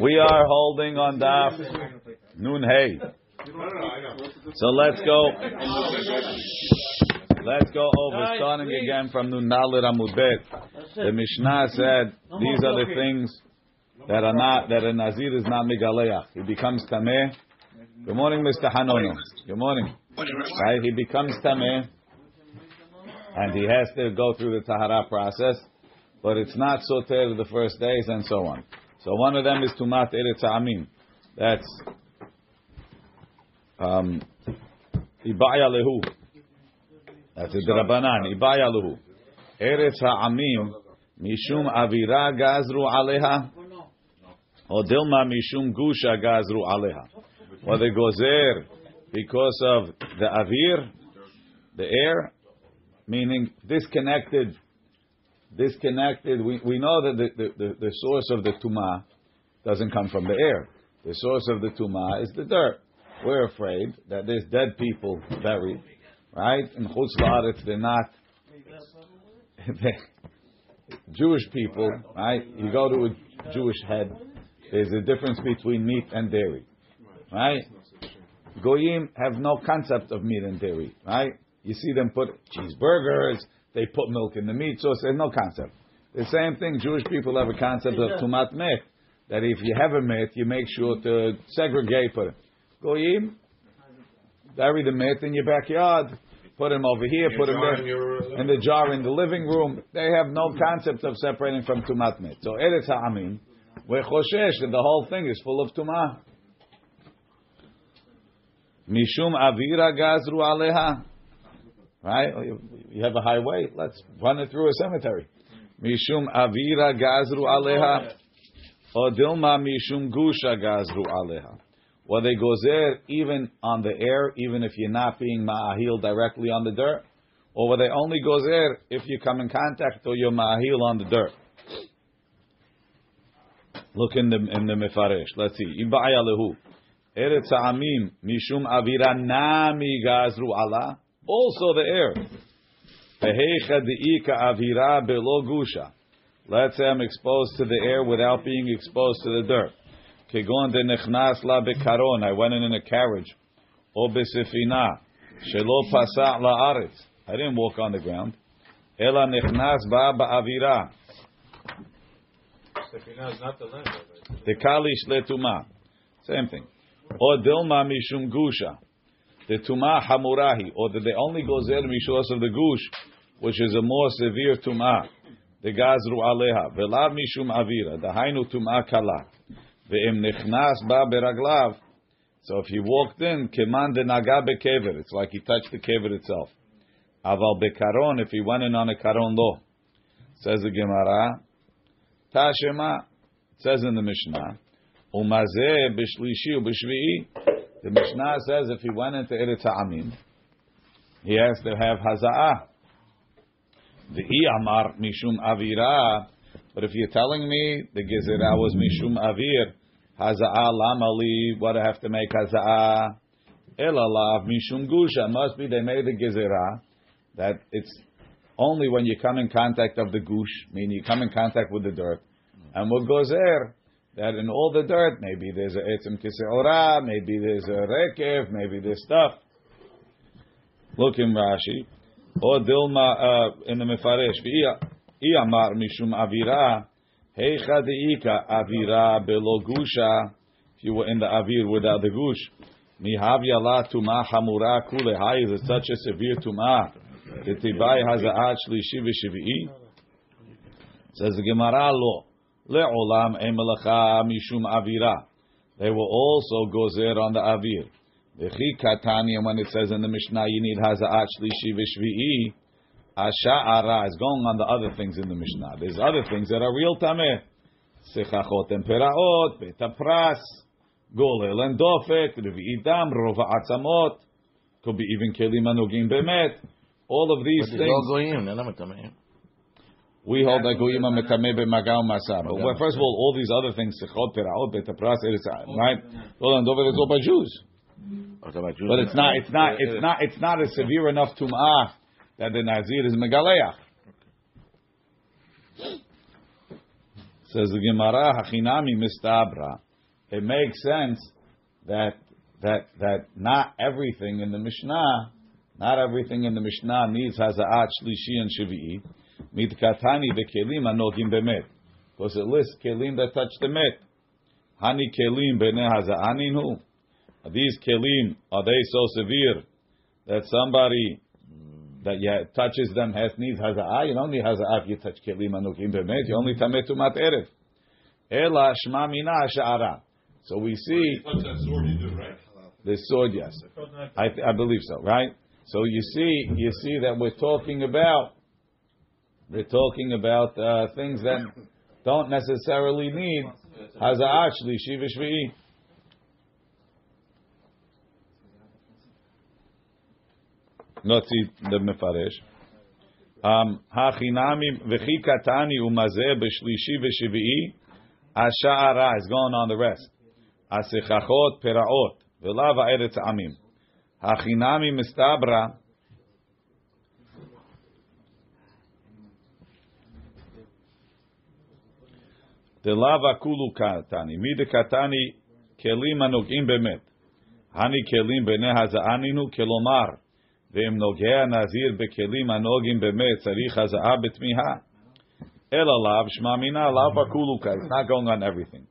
We are holding on Daf Nun Hey. So let's go. Let's go over starting again from Nun Dalet Amud Bet. The Mishnah said these are the things that are not that a Nazir is not Megaleach. He becomes Tameh. Good morning, Mr. Hanono. Good morning. Right? He becomes Tameh. And he has to go through the Tahara process. But it's not Soter the first days and so on. So one of them is Tumat Eretz Amim. That's um, Ibaya Lehu. That's a Drabanan. Ibaya Lehu. Eretz Ha'amim Mishum Avira Gazru Aleha. Or Dilma Mishum Gusha Gazru Aleha. Or the Gozer because of the Avir, the air, meaning disconnected disconnected. We, we know that the, the, the, the source of the tuma doesn't come from the air. The source of the tuma is the dirt. We're afraid that there's dead people buried, right? In Chutz La'aretz, they're not. Jewish people, right? You go to a Jewish head, there's a difference between meat and dairy, right? Goyim have no concept of meat and dairy, right? You see them put cheeseburgers, they put milk in the meat, so there's no concept. The same thing, Jewish people have a concept of tumat met, that if you have a met, you make sure to segregate, put it. Goyim, bury the met in your backyard, put them over here, put them there, in the jar in the living room. They have no concept of separating from tumat met. So Eretz Ha'amin, we're choshesh that the whole thing is full of tumah. Mishum avira gazru aleha. Right? You have a highway, let's run it through a cemetery. Mishum avira gazru aleha. Or mishum gusha gazru aleha. Or they gozer even on the air, even if you're not being ma'ahil directly on the dirt. Or were they only gozer if you come in contact or you're ma'ahil on the dirt. Look in the in the mefaresh. Let's see. Ibaya lehu. Eretz Amim Mishum Avira Nami Gazru Allah. Also the air. Vehecha Deika Avira Belo Let's say I'm exposed to the air without being exposed to the dirt. Kegon de Nechnas La Bekaron. I went in in a carriage. O Besefina. Shelo Pasa La Aretz. I didn't walk on the ground. Ela Nechnas Ba Ba'avira. Sefina is not the land. The Kalish Letuma. Same thing. Or Dilma Mishum Gusha. The tumah Hamurahi. Or that they only goes there Mishos of the Gush, which is a more severe tumah. The Gazru Aleha. Velav Mishum Avira. The Hainu Tuma Kala. Ve'im Nechnas Ba Beraglav. So if he walked in, Keman de Naga Bekever. It's like he touched the kever itself. Aval Bekaron, if he went in on a Karon Lo. Says the Gemara. Tashema. Says in the Mishnah. Umazeh b'shlishi u'b'shvi'i. The Mishnah says if he went into Eretz Ha'amim, he has to have haza'ah. The Amar mishum avira. But if you're telling me the gezerah was mishum avir, haza'ah lamali, what I have to make haza'ah? Elalav mishum gusha. Must be they made the gezerah that it's only when you come in contact of the gush, meaning you come in contact with the dirt, and what goes there that in all the dirt, maybe there's a etzim kiseora, maybe there's a rekev, maybe there's stuff. Look in Rashi. Or Dilma uh, in the Mefaresh. Iyamar mishum avira. Heicha deika avira belogusha. If you were in the avir without the gush. Mihavya la tuma hamura kule. How is such a severe tuma? The tibai haza'at shlishi v'shvi'i. Says the Gemara lo. Le'olam emelacha mishum avira. They will also gozer on the avir. V'chi katanya, when it says in the Mishnah, you need haza'at shlishi v'shvi'i, asha'ara is going on the other things in the Mishnah. There's other things that are real tameh. Sechachot and peraot, betapras, golel and dofek, revi'idam, rova atzamot, could be even kelim anugim bemet. All of these But things. all goyim, they're not metameim. We hold that goyim metameh b'magau masar. But well, first of all, all these other things, sechot, peraot, betapras, eretz, uh, right? Golel and dofek is all by Jews. Oh, it's about Jews. But it's not, it's not, it's not, it's not a severe enough tum'ah that the nazir is megaleach. Says the Gemara, Hachinami mistabra. It makes sense that that that not everything in the Mishnah, not everything in the Mishnah needs haza'at shlishi and shvi'i. Mitkatani bekelim anogim bemet, because it lists kelim that touch the met. Hani kelim bene haza'aninu. These kelim are they so severe that somebody that yeah, touches them has needs haza'ah. You don't need haza'ah if you touch kelim anukim bemet. You only tamet tumat erev. Ela shma mina sha'ara. So we see sword do, right? the sword, yes, I, I believe so, right? So you see, you see that we're talking about we're talking about uh, things that don't necessarily need haza'ah shlishi v'shvi'i. See the mefaresh. Um, Hachinami v'chi katani umazeh b'shlishi v'shvi'i. Asha'ara is going on the rest. Asechachot peraot v'lav ha'eretz amim. Hachinami mistabra. Delava kulu katani. Mide katani kelim anogim bemet. Hani kelim bene haza'aninu kelomar. ואם נוגע נזיר בכלים הנוגעים באמת, צריך הזעה בתמיהה. אלא לאו שמע מינה, לאו הכולו קאי. It's not going on everything.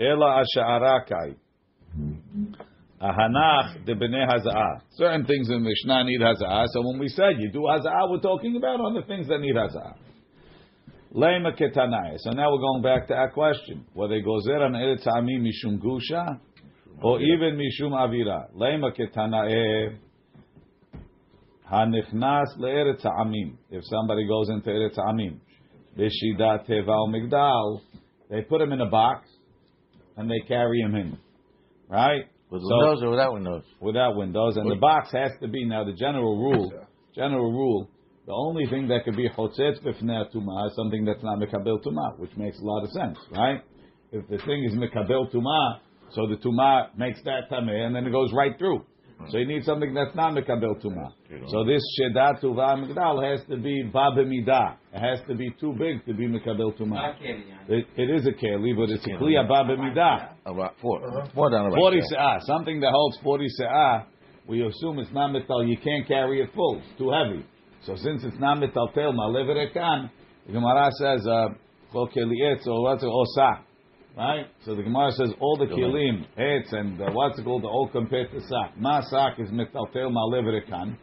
אלא השערה קאי. Ahanach de bnei haza'ah. Certain things in Mishnah need haza'ah. So when we said you do haza'ah, we're talking about on the things that need haza'ah. Lema ketanai. So now we're going back to our question: whether gozer an eretz ami mishum gusha, or even mishum avira. Lema ketanai. Hanichnas leeretz amim. If somebody goes into eretz amim, b'shida teva migdal, they put him in a box and they carry him in, right? With So- windows or without windows? without windows, and the box has to be now the general rule. General rule: the only thing that could be chotzetz b'fnei tumah is something that's not mekabel tumah, which makes a lot of sense, right? If the thing is mekabel tumah, so the tumah makes that tameh, and then it goes right through. So you need something that's not mekabel tumah. So this shedat tuva migdal has to be babimidah. It has to be too big to be mekabel tumah. It, it is a keli, but it's a kliya babimidah. About four. Uh-huh. Four down about 40 se'ah, something that holds 40 se'ah, we assume it's not metal, you can't carry it full, it's too heavy. So since it's not metal tel, ma'leverekan, the Gemara says, uh, "Chol keli etz," or what's it, osa. Right? So the Gemara says all the kilim, etz, and uh, what's it called, the all compared to sak. Ma sak is metal tel, ma'leverekan.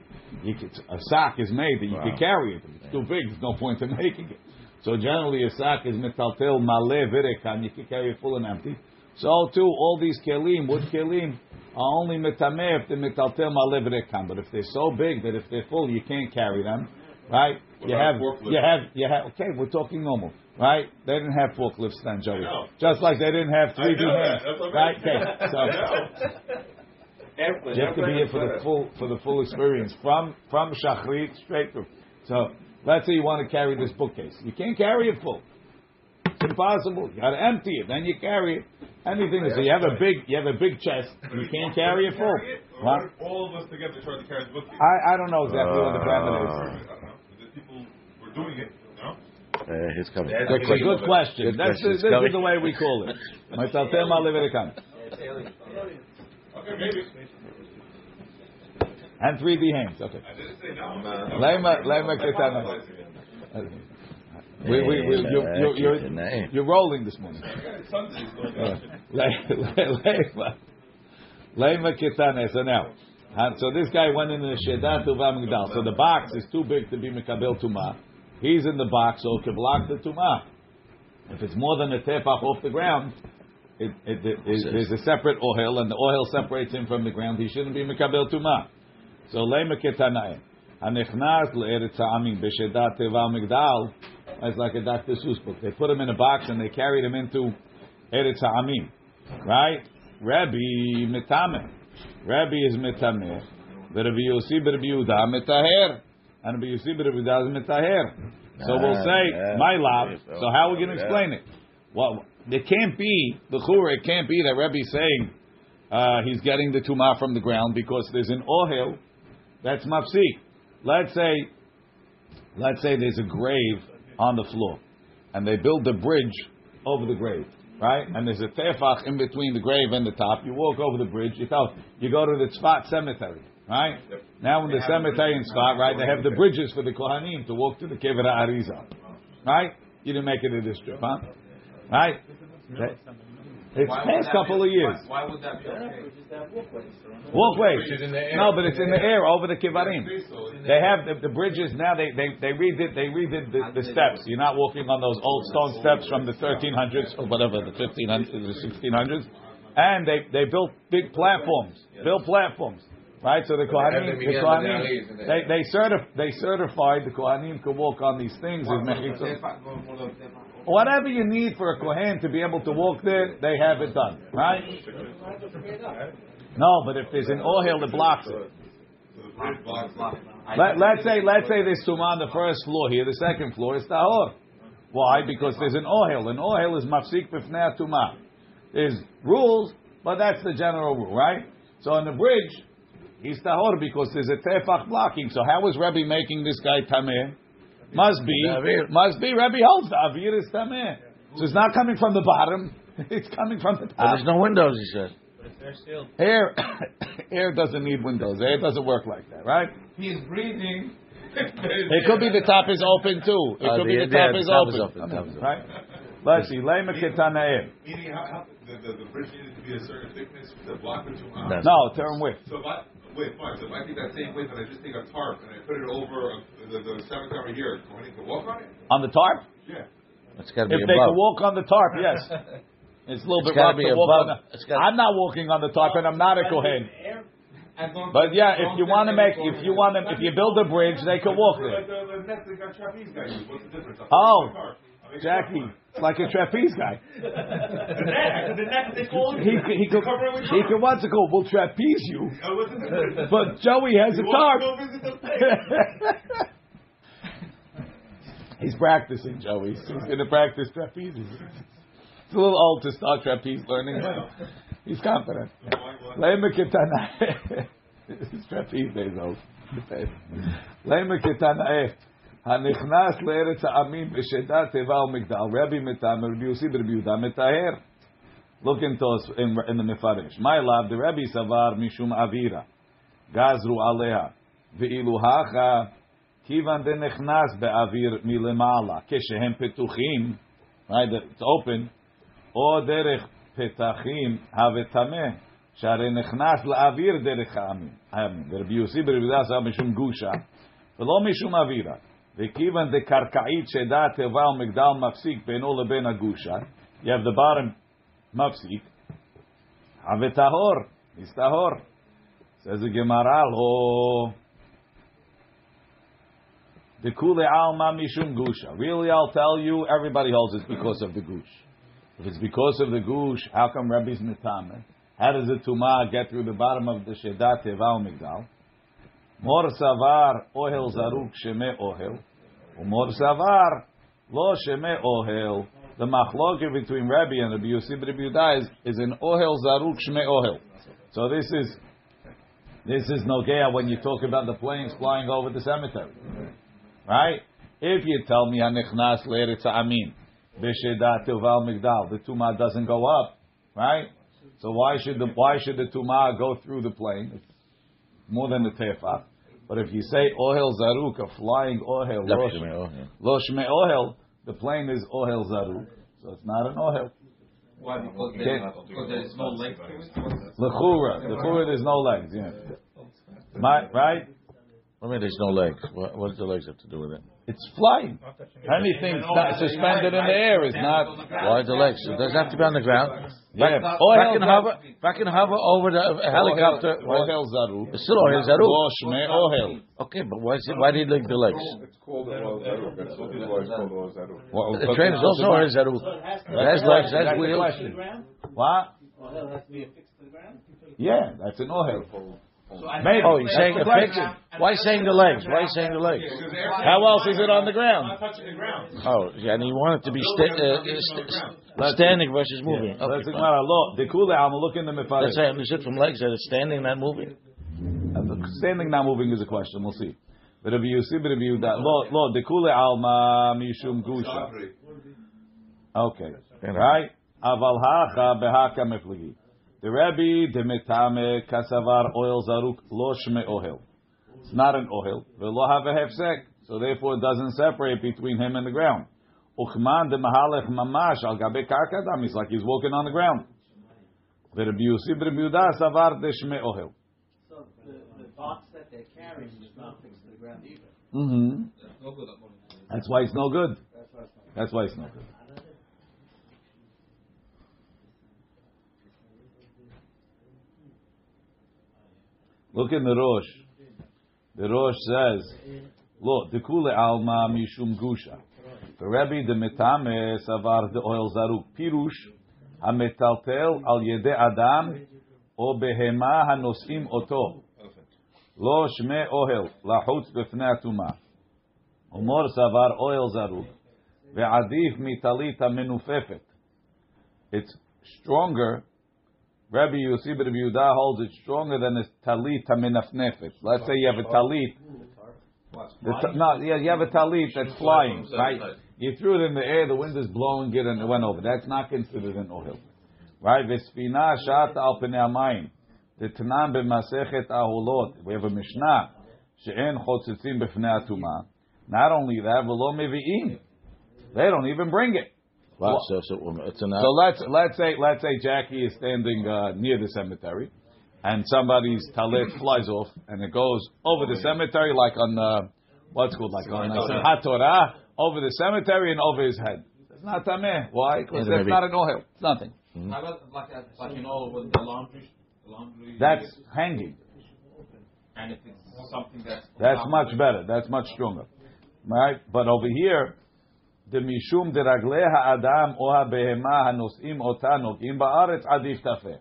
You could, a sack is made that you Wow. can carry it. It's too big, there's no point in making it. So generally, a sack is metaltel male virekan. You can carry it full and empty. So too, all these kelim, wood kelim, are only metameh if they're metaltel male virekan. But if they're so big that if they're full, you can't carry them, right? What you have, you have, you have. Okay, we're talking normal, right? They didn't have forklifts then, Joey. Just like they didn't have 3D hands, That's what I'm right? Okay, so. You have to be here for the full for the full experience from from Shachrit straight through. So let's say you want to carry this bookcase, you can't carry it full. It's impossible. You got to empty it, then you carry it. Anything. So you have a big you have a big chest, you can't carry it full. Or What? what if all of us together tried to carry the bookcase? I, I don't know exactly what the pattern is. I don't know. The people were doing it, you? Uh, he's coming. That's Quick, a quick. good question. Good That's question. this is the way we call it. Metaltel ma'leverekan. Okay, maybe. And 3D hands. Okay. I didn't say no. Lema lema ketana. We, we, we, you're, you're, you're, you're rolling this morning. Lema Lema Kitane. So now, and so this guy went in the Shedat Tuva Migdal. So the box is too big to be Mikabel Tuma. He's in the box, so it can block the Tuma. If it's more than a tefach off the ground, it, it, it, it, there's a separate oil, and the oil separates him from the ground. He shouldn't be Mikabel Tuma. So Lema Kitane. הנכנס לארץ העמים בשדת תיבה ומגדל, it's like a Dr. Seuss book. They put him in a box and they carried him into Eretz Ha'amim. Right? Rabbi Mitame. Rabbi is Mitame. Rabbi Yossi Rabbi Yehuda Mitaher. And Rabbi Yossi Rabbi Yehuda is Mitaher. So we'll Ah, say, my love. So how are we going to explain it? Well, it can't be, the Chura, it can't be that Rabbi's saying uh, he's getting the Tumah from the ground because there's an Ohel that's mafsik. Let's say, let's say there's a grave on the floor, and they build the bridge over the grave, right? And there's a tefach in between the grave and the top. You walk over the bridge. You tell you go to the Tzfat cemetery, right? Now in the cemetery in Tzfat, right, they have the bridges for the kohanim to walk to the kever Arizal, right? You didn't make it a district, huh? Right? It's past couple of years. Why would that be okay? Walkways. Which is in the air. No, but it's in the air over the kivarim. They have the, the bridges now. They they they redid they redid the, the steps. You're not walking on those old stone steps from the 1300s or whatever the 1500s, the 1600s, and they they built big platforms, built platforms. Right, so the Kohanim, the Kohanim, they they certif- they certified the Kohanim could walk on these things. Whatever you need for a Kohen to be able to walk there, they have it done. Right? No, but if there's an ohel that blocks it. Let, let's say let's say there's tuma on the first floor here. The second floor is tahor. Why? Because there's an ohel. An ohel is mafsik b'fnei tuma. There's rules, but that's the general rule, right? So on the bridge, he's tahor because there's a tefach blocking. So how is Rebbe making this guy tameh? Must be, Avir. must be. Rebbe holds the avir is tameh. So it's not coming from the bottom. It's coming from the But top. there's no windows, he says. Air, air doesn't need windows. Air doesn't work like that, right? He is breathing. It could be the top is open too. It Uh, could be the- the top yeah, is the top is open, open, the top is open. right? Let's see. Lema ketanaim. Meaning, how, how, the, the, the bridge needed to be a certain thickness to block the two That's- No, turn width. So if I, wait, fine, so if I take that same width and I just take a tarp and I put it over uh, the, the cemetery here, do I need to walk on it? On the tarp? Yeah. It's got to If be they can walk on the tarp, yes. It's a little It's bit rough be to walk on the, gotta- I'm not walking on the tarp, and I'm not a kohen. But yeah, if you want to make, if you want to, if you build a bridge, they can walk there. Like the, the net that got trapeze guy used, what's the difference? Oh, Jackie, it's like a trapeze guy. The net, the net, they call it. He could, he could, Cover it with he could what's it called? We'll trapeze you. What's the difference? But Joey has a You want to tarp. go visit the place? He's practicing, Joey. He's going to practice trapeze. It's a little old to start trapeze learning, but he's confident. Lema ketana. His trapeze days old. Lema ketana. הנכנס לארץ העמים בשדה תיבה ומגדל, רבי מטמא, רבי יוסי ברבי יהודה מטהר. Look into us in, in the Mefarish. My love, the Rebbe savar mishum avira. Gazru aleha. Ve'ilu hacha. Kivan denechnas be'avir milemala. Keshehem petuchim. Right, it's open. או דרך פתחים הווטמא, שהרי נכנס לאוויר דרך העמים. העמים. ורבי יוסי ברבי יהודה עשה משום גושה, ולא משום אווירה. וכיוון דקרקעית שדה תיבה ומגדל מפסיק בינו לבין הגושה, you have the bottom מפסיק, הווטהור, is טהור. says the Gemara, לא... The kule alma mishum gusha. Really, I'll tell you, everybody holds it because of the gush. If it's because of the gush, how come Rabbi's mitame? How does the tumah get through the bottom of the shedat eval migdal? Mor savar ohel zaruk sheme ohel, umor savar lo sheme ohel. The machloke between Rabbi and Rabbi Yosef Rabbi Yudah is, is an ohel zaruk sheme ohel. So this is this is nogea when you talk about the planes flying over the cemetery right? If you tell me hanichnas le'eretz amin, B'shedat Tilval Migdal. The Tumah doesn't go up, right? So why should the why should the Tumah go through the plane? It's more than the Tefach. But if you say Ohel Zaruk, a flying Ohel, Left Lo to me, oh, yeah. Lo Shme Ohel, the plane is Ohel Zaruk. So it's not an Ohel. Why? Because Okay. there's, because there's no length to it? Lechura. Lechura, there's no legs, yeah. Oh, My, right? I mean, there's no legs. What, what does the legs have to do with it? It's flying. Anything not suspended in the air is not. Why the legs? It doesn't have to be on the ground. Yeah. Back Ohel in hover, back in hover over the uh, helicopter. Ohel Zaruk. It's still Ohel Zaruk. Lo Ohel. Okay, but why, is it, why did he leave the legs? It's called Oil Zaruk. That's what the called Oil Zaruk. The train is also Ohel Zaruk. It has legs, it has That's wheels. question. What? Well, that has to be affixed to the ground. Yeah, that's an ohel. So I Maybe. Oh, you're saying the a fix question. it. Why saying the legs? Why saying the legs? How else is it on the ground? Not touching the ground. Oh, yeah, and you want it to be sta- uh, uh, st- standing versus moving. Let's Okay, think a lot. The kule, I'm looking at the That's mefarish. I understood from legs that it's standing, not moving. Standing, not moving is a question. We'll see. But if you see, but if you that lo lo the kule alma mishum gusha. Okay. Right? Aval hacha behaka mefligi. The Rebbe demetame kasavar oil zaruk lo shme ohel. It's not an ohel. Velo have a hefsek. So therefore it doesn't separate between him and the ground. Uchman de mahalech mamash al gabe karkadam. He's like he's walking on the ground. The Rebbe Yossi Rebbe Yehuda savar de shme ohel. So the, the box that they're carrying is not fixed to the ground either. Mm-hmm. Good. That's why it's no good. That's why it's not. That's why it's no good. Look in the Rosh. The Rosh says, "Look, dekule alma mishum gusha." The Rebbe the metame savar the oil zaruk pirush hametaltel al yede adam o behema hanosim oto lo shme ohel lahutz befnei atuma. Umor savar oil zaruk ve'adif mitalita menufefet. It's stronger. Rabbi Yossi ben Rabbi Yehuda holds it stronger than a talit menafnefet. Let's say you have a talit. The ta- no, yeah, you have a talit that's flying, right? You threw it in the air, the wind is blowing it, and it went over. That's not considered an ohel, right? Vespina shat al pnei hamayim. The Tanan b'masechet ahulot. We have a Mishnah she'en chotzitzim b'fnei atuma. Not only that, v'lo mevi'im. They don't even bring it. Wow, so, so it's an So let's let's say let's say Jackie is standing uh, near the cemetery, and somebody's talit flies off, and it goes over the cemetery like on uh, what's called like on uh, Simchat Torah over the cemetery and over his head. It's not tameh. Why? Because Yeah, that's maybe. not an ohel. It's nothing. How about like, a- like you know, with the laundry, laundry. That's hanging. and if it's something that's. That's much better. That's much stronger. Right? But over here, the mishum de ragle ha'adam o ha'behema hanosim ota nokim ba'aretz adif tafeh.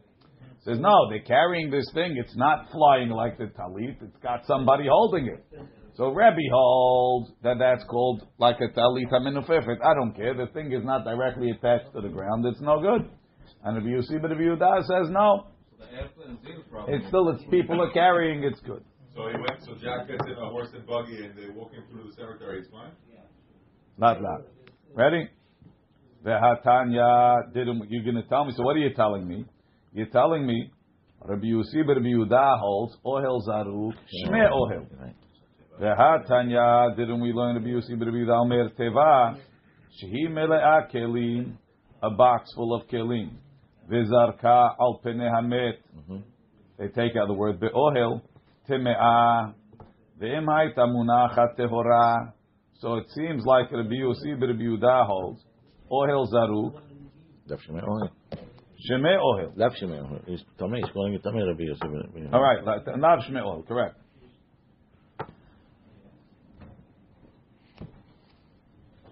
Says no, they're carrying this thing. It's not flying like the talit. It's got somebody holding it. So Rabbi holds that that's called like a talit hamenufefet. I don't care. The thing is not directly attached to the ground. It's no good. And if you see, but if you says no, The airplane is probably. it's still it's people are carrying. It's good. So he went. So Jack gets in a horse and buggy, and they're walking through the cemetery. It's fine. Not that. Ready? Vehatanya didn't. You're going to tell me. So what are you telling me? You're telling me Rabbi Yossi Rabbi Yehuda holds ohel zaruk shme ohel. Vehatanya didn't we learn Rabbi Yossi Rabbi Yehuda Omer teva shehi mele'a kelim a box full of kelim v'zarka al penei hamet. They take out the word be'ohel teme'ah ve'im hayta munachat tehora. So it seems like Rabbi Yossi Rabbi Yehuda holds ohel zaruk Daf Shemei Ohel. sheme ohel. Daf Shemei Ohel. He's Tamei. He's calling it Tamei Rabbi ben- All right, not shme ohel, correct.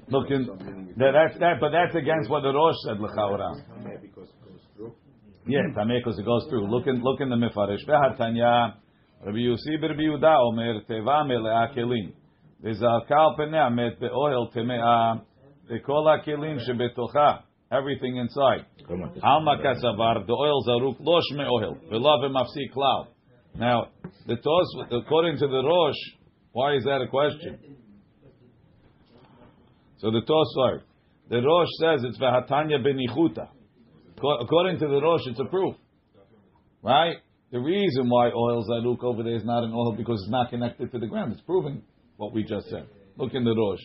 Look, in, that, that's that, but that's against what the Rosh said l'chaora. Yeah, tameh because it goes through. Look in look in the mifarish. Ve'hatanya Rabbi Yossi Rabbi Yehuda Omer teva mele'a kelim be'ohel teme'a v'kol ha'kelim shebetocha everything inside. Kasavar the oil zaruk lo shme ohel v'lo v'mafsi klal. Now the tos according to the Rosh, why is that a question? So the tos sorry, the Rosh says it's v'hatanya benichuta. Co- According to the Rosh, it's a proof, right? The reason why oil zaruk over there is not an oil because it's not connected to the ground. It's proving what we just said. Look in the Rosh.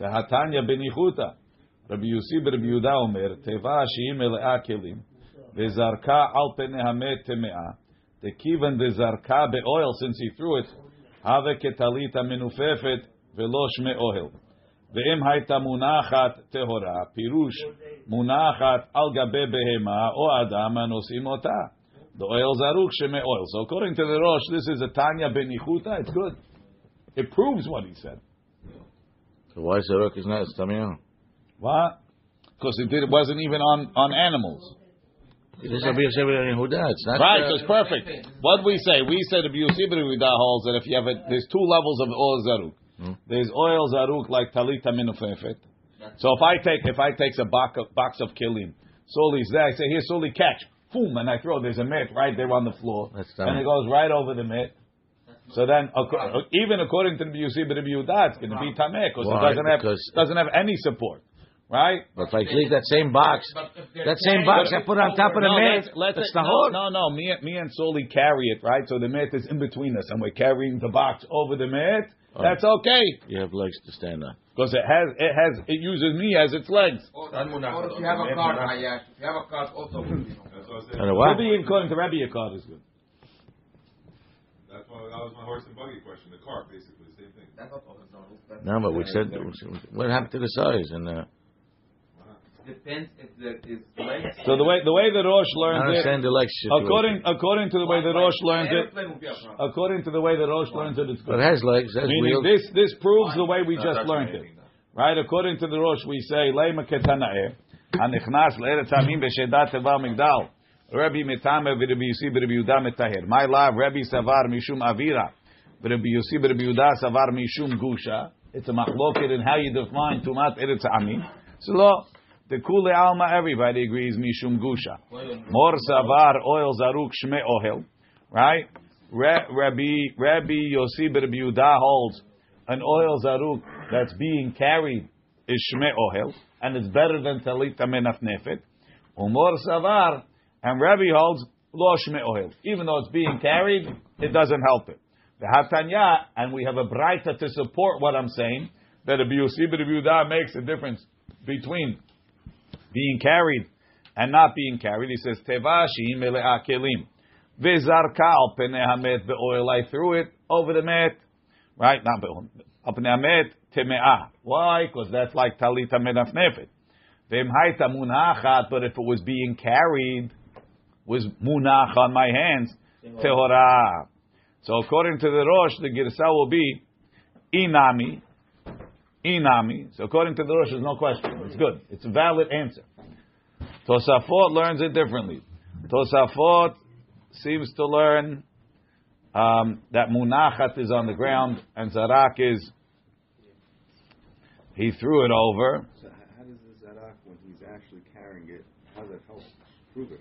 V'hatanya benichuta. Rabbi Yossi Rabbi Yehuda Omer, Teva she'im mele'a kelim, ve'zarka al penei hamet teme'a, tekivan ve'zarka be'oil, since he threw it, have ketalita menufefet ve'lo shme ohel. Ve'im hayta munachat tehora, pirush munachat al gabe behema o adam anosim ota. The oil zaruk sheme oil. So according to the Rosh, this is a Tanya benichuta. It's good. It proves what he said. So why Zarok is not? It's Tamei Ohel. What? Because it, did, it wasn't even on, on animals. This is Rabbi Yosef ben Yehuda. It's not. Right, uh, so it's perfect. What we say? We said Rabbi Yossi ben Yehuda holds that if you have a, there's two levels of oil zaruk. Hmm. There's oil zaruk like talita minufefet. So if I take if I takes a box of, box of kilim, Soli's there, I say here Soli catch, boom, and I throw. There's a mitt right there on the floor, That's and it goes right over the mitt. So then, acco- even according to the Yossi ben Rabbi Yehuda, it's going to be tameh because it doesn't have Because- doesn't have any support. right? But if I leave that same box, But if they're that same box I put on top of the No, mat, let's, let's no, no, no. Me, me and Soli carry it, right? So the mat is in between us, and we're carrying the box over the mat. Oh. That's okay You have legs to stand on. because it has, it has, it uses me as its legs. Or or if you have a card, Hayash, if you have a card, also. you know. What I said. And a according to Rabbi, your card is good. That's why that was my horse and buggy question. The cart, basically, same thing. That's not Ohel Zaruk, that's- No, but we said what happened to the size and uh, Depends if there is legs. So the way the way that Rosh I learns it, the according according to the way that Rosh learns it, Airplane will be a problem. according to the way that Rosh learns it, it's good. it has legs, has Meaning wheels. this this proves the way we That's just learned it, anything right? According to the Rosh, we say Leima ketanae hanichnas le'eretz hamim b'shedat tevar migdal. Rabbi mitame v'Rabbi Yusi v'Rabbi Yehuda mitaher. My love, Rabbi savar mishum avira, v'Rabbi Yusi v'Rabbi Yehuda savar mishum gusha. It's a machloket in how you define tumat eretz hamim. So the kule alma, everybody agrees mishum gusha. Mor savar oil zaruk shme ohel, right? Rabbi Rabbi Yosi Rabbi Yehuda holds an oil zaruk that's being carried is shme ohel, and it's better than talita menafnefet. Umor savar, and Rabbi holds lo ohel. Even though it's being carried, it doesn't help it. The Hatanya, and we have a braita to support what I'm saying, that Rabbi Yosi Rabbi makes a difference between being carried and not being carried. He says, Tevashi mele'a kelim. Vizarka al penei hamet be'oil. I threw it over the mat. Right? Not be'oil. Al penei hamet teme'ah. Why? Because that's like talita haita munachat, but if it was being carried, was munach on my hands, tehorah. So according to the Rosh, the Girsa will be inami, inami. So according to the Rosh, there's no question. It's good. It's a valid answer. Tosafot learns it differently. Tosafot seems to learn um, that munachat is on the ground and zarak is he threw it over. So how does the Zarak, when he's actually carrying it, how does that help prove it?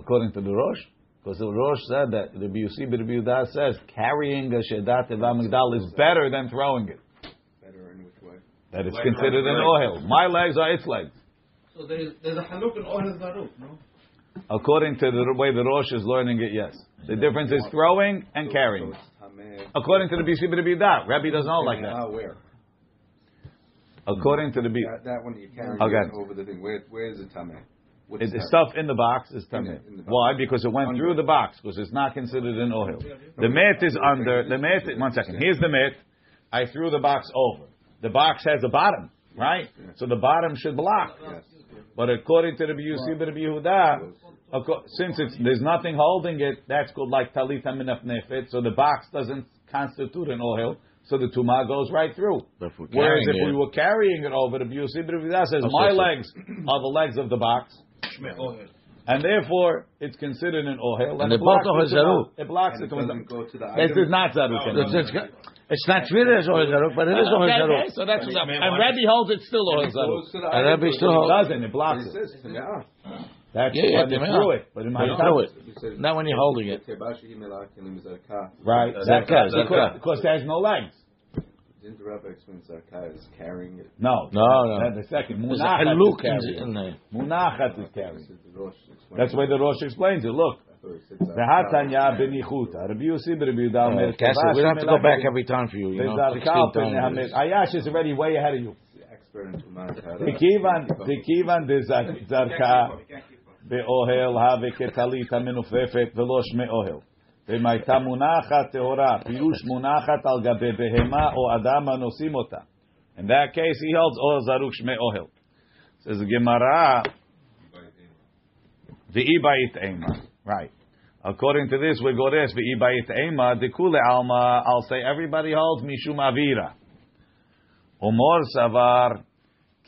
According to the Rosh, because the Rosh said that the Biyusi Rabbi Yehuda says carrying a shedat Migdal is better than throwing it. Better in which way? That it's considered an legs. oil. My legs are its legs. So there is, there's a haluk in Ohel Zaruk, no? According to the way the Rosh is learning it, yes. The difference is throwing and carrying. So it's Tameh. According to the Biyusi Rabbi Yehuda, Rabbi doesn't hold like that. Where? According to the B, That, that one you're carrying Okay. over the thing. Where, where is the Tameh? It, the stuff in the box is tameh. the- the. Why? Because it went through the box. Because it's not considered an oil. The mat is under the mat. One second. Here's the mat. I threw the box over. The box has a bottom, right? So the bottom should block. Yes. But according to the Biyusi Rabbi Yehuda, since it's there's nothing holding it, that's called like talita minaf nefet. So the box doesn't constitute an oil. So the tuma goes right through. But if we're Whereas if we were carrying it over, the Biyusi Rabbi says my so- legs are the legs of the box. And therefore, it's considered an ohel. And it the both blocks are the tuma. It blocks the it doesn't go to the This is not zaruk. It's, anymore. it's, it's not treated as Ohel Zaruk, but it is uh, Ohel Okay, Zaruk. okay, so that's what's up. And Rabbi holds it still ohel It zaruk. goes to the And Rabbi but still it holds- Doesn't it blocks It it? That's Yeah, yeah, when they threw it. But in my When throw it. Not when you're holding it. Tebashi Himela Kelim Zarka. Right. Zarka, Because, because there's no legs. Didn't the rabbi explain Zarka is carrying it? No. No, no. That's the second. There's a Munachat haluk is carrying. in, in there. Munachat is carrying. This is the Rosh explaining. That's why the Rosh explains it. Look. I thought he said The Zarka. Hatanya benichuta. Rabbi Yossi Rabbi Yehuda Uh, Omer, Cassie, we don't have to go back every time for you. You know, Bezarka 16 ben times. Hamed. Ayash is already way ahead of you. The expert in Tumat. Tikivan, tikivan de zarka באוהל הווה כטלית המנופפת ולא שמי אוהל. ואם הייתה מונחת טהורה, פירוש מונחת על גבי בהמה או אדם הנושאים אותה. In that case, he holds oil zaruk shme ohel. Says the Gemara, v'i ba'it ema. Right. According to this, we go this v'i ba'it ema dekule alma. I'll say everybody holds mishum avira. Umor savar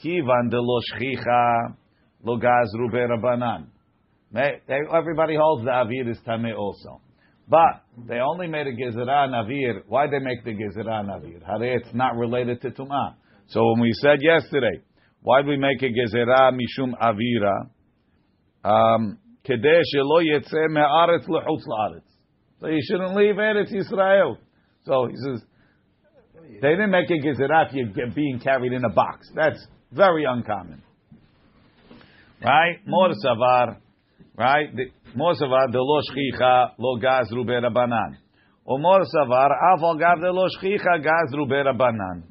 kivan de lo shchicha lo gazru berabanan. They- they- Everybody holds the avir is tameh also. But they only made a gezerah navir. Why they make the gezerah navir? Hare it's not related to tumah. So when we said yesterday, why do we make a gezerah mishum avira? Um, Kedei shelo me'aretz lechutz la'aretz. So you shouldn't leave Eretz Yisrael. So he says, they didn't make a gezerah if you're being carried in a box. That's Very uncommon. Right? Mor savar Right? The- Mor savar de lo shchicha lo gazru berabanan. Or mor savar aval gav de lo shchicha gazru berabanan.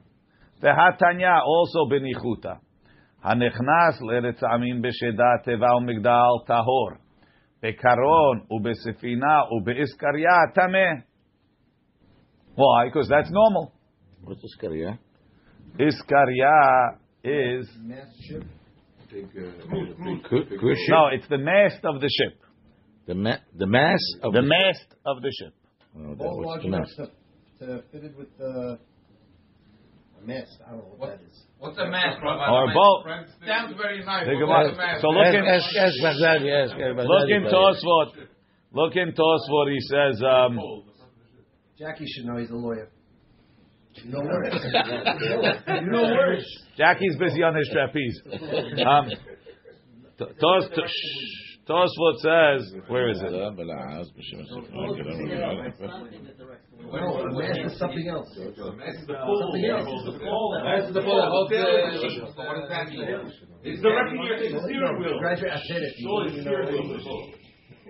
והתניא also בניחותא. הנכנס לארץ העמים בשדה תיבה ומגדל טהור. בקרון ובספינה ובאסקריה טמא. Why? Because that's normal. What's this guy, yeah? Iskarya is Big, uh, Cru- Cruise ship? no, it's the mast of the ship. The ma- the mass of The mast of the ship. Oh, that was the enough mass. to, to fit it with the a mast. I don't know what, that is. What's a mass, Rabbi? Or The boat. mass Sounds very nice. Think but about it. So look in- ask, ask Baghdadi, ask, ask Baghdadi. Look in. Tosfot. Look in Tosfot. He says, um, Jackie should know. He's a lawyer. You know words. you know words. Jackie's busy on his trapeze. Um, Tos- Tos- shh. Tosfot says, where is it? No, a mast is something else. The mass is the Something else. Mass is the full hotel. So what does that mean? It's directly near the steering wheel. Graduate, I said it. Show the steering wheel. is the boat.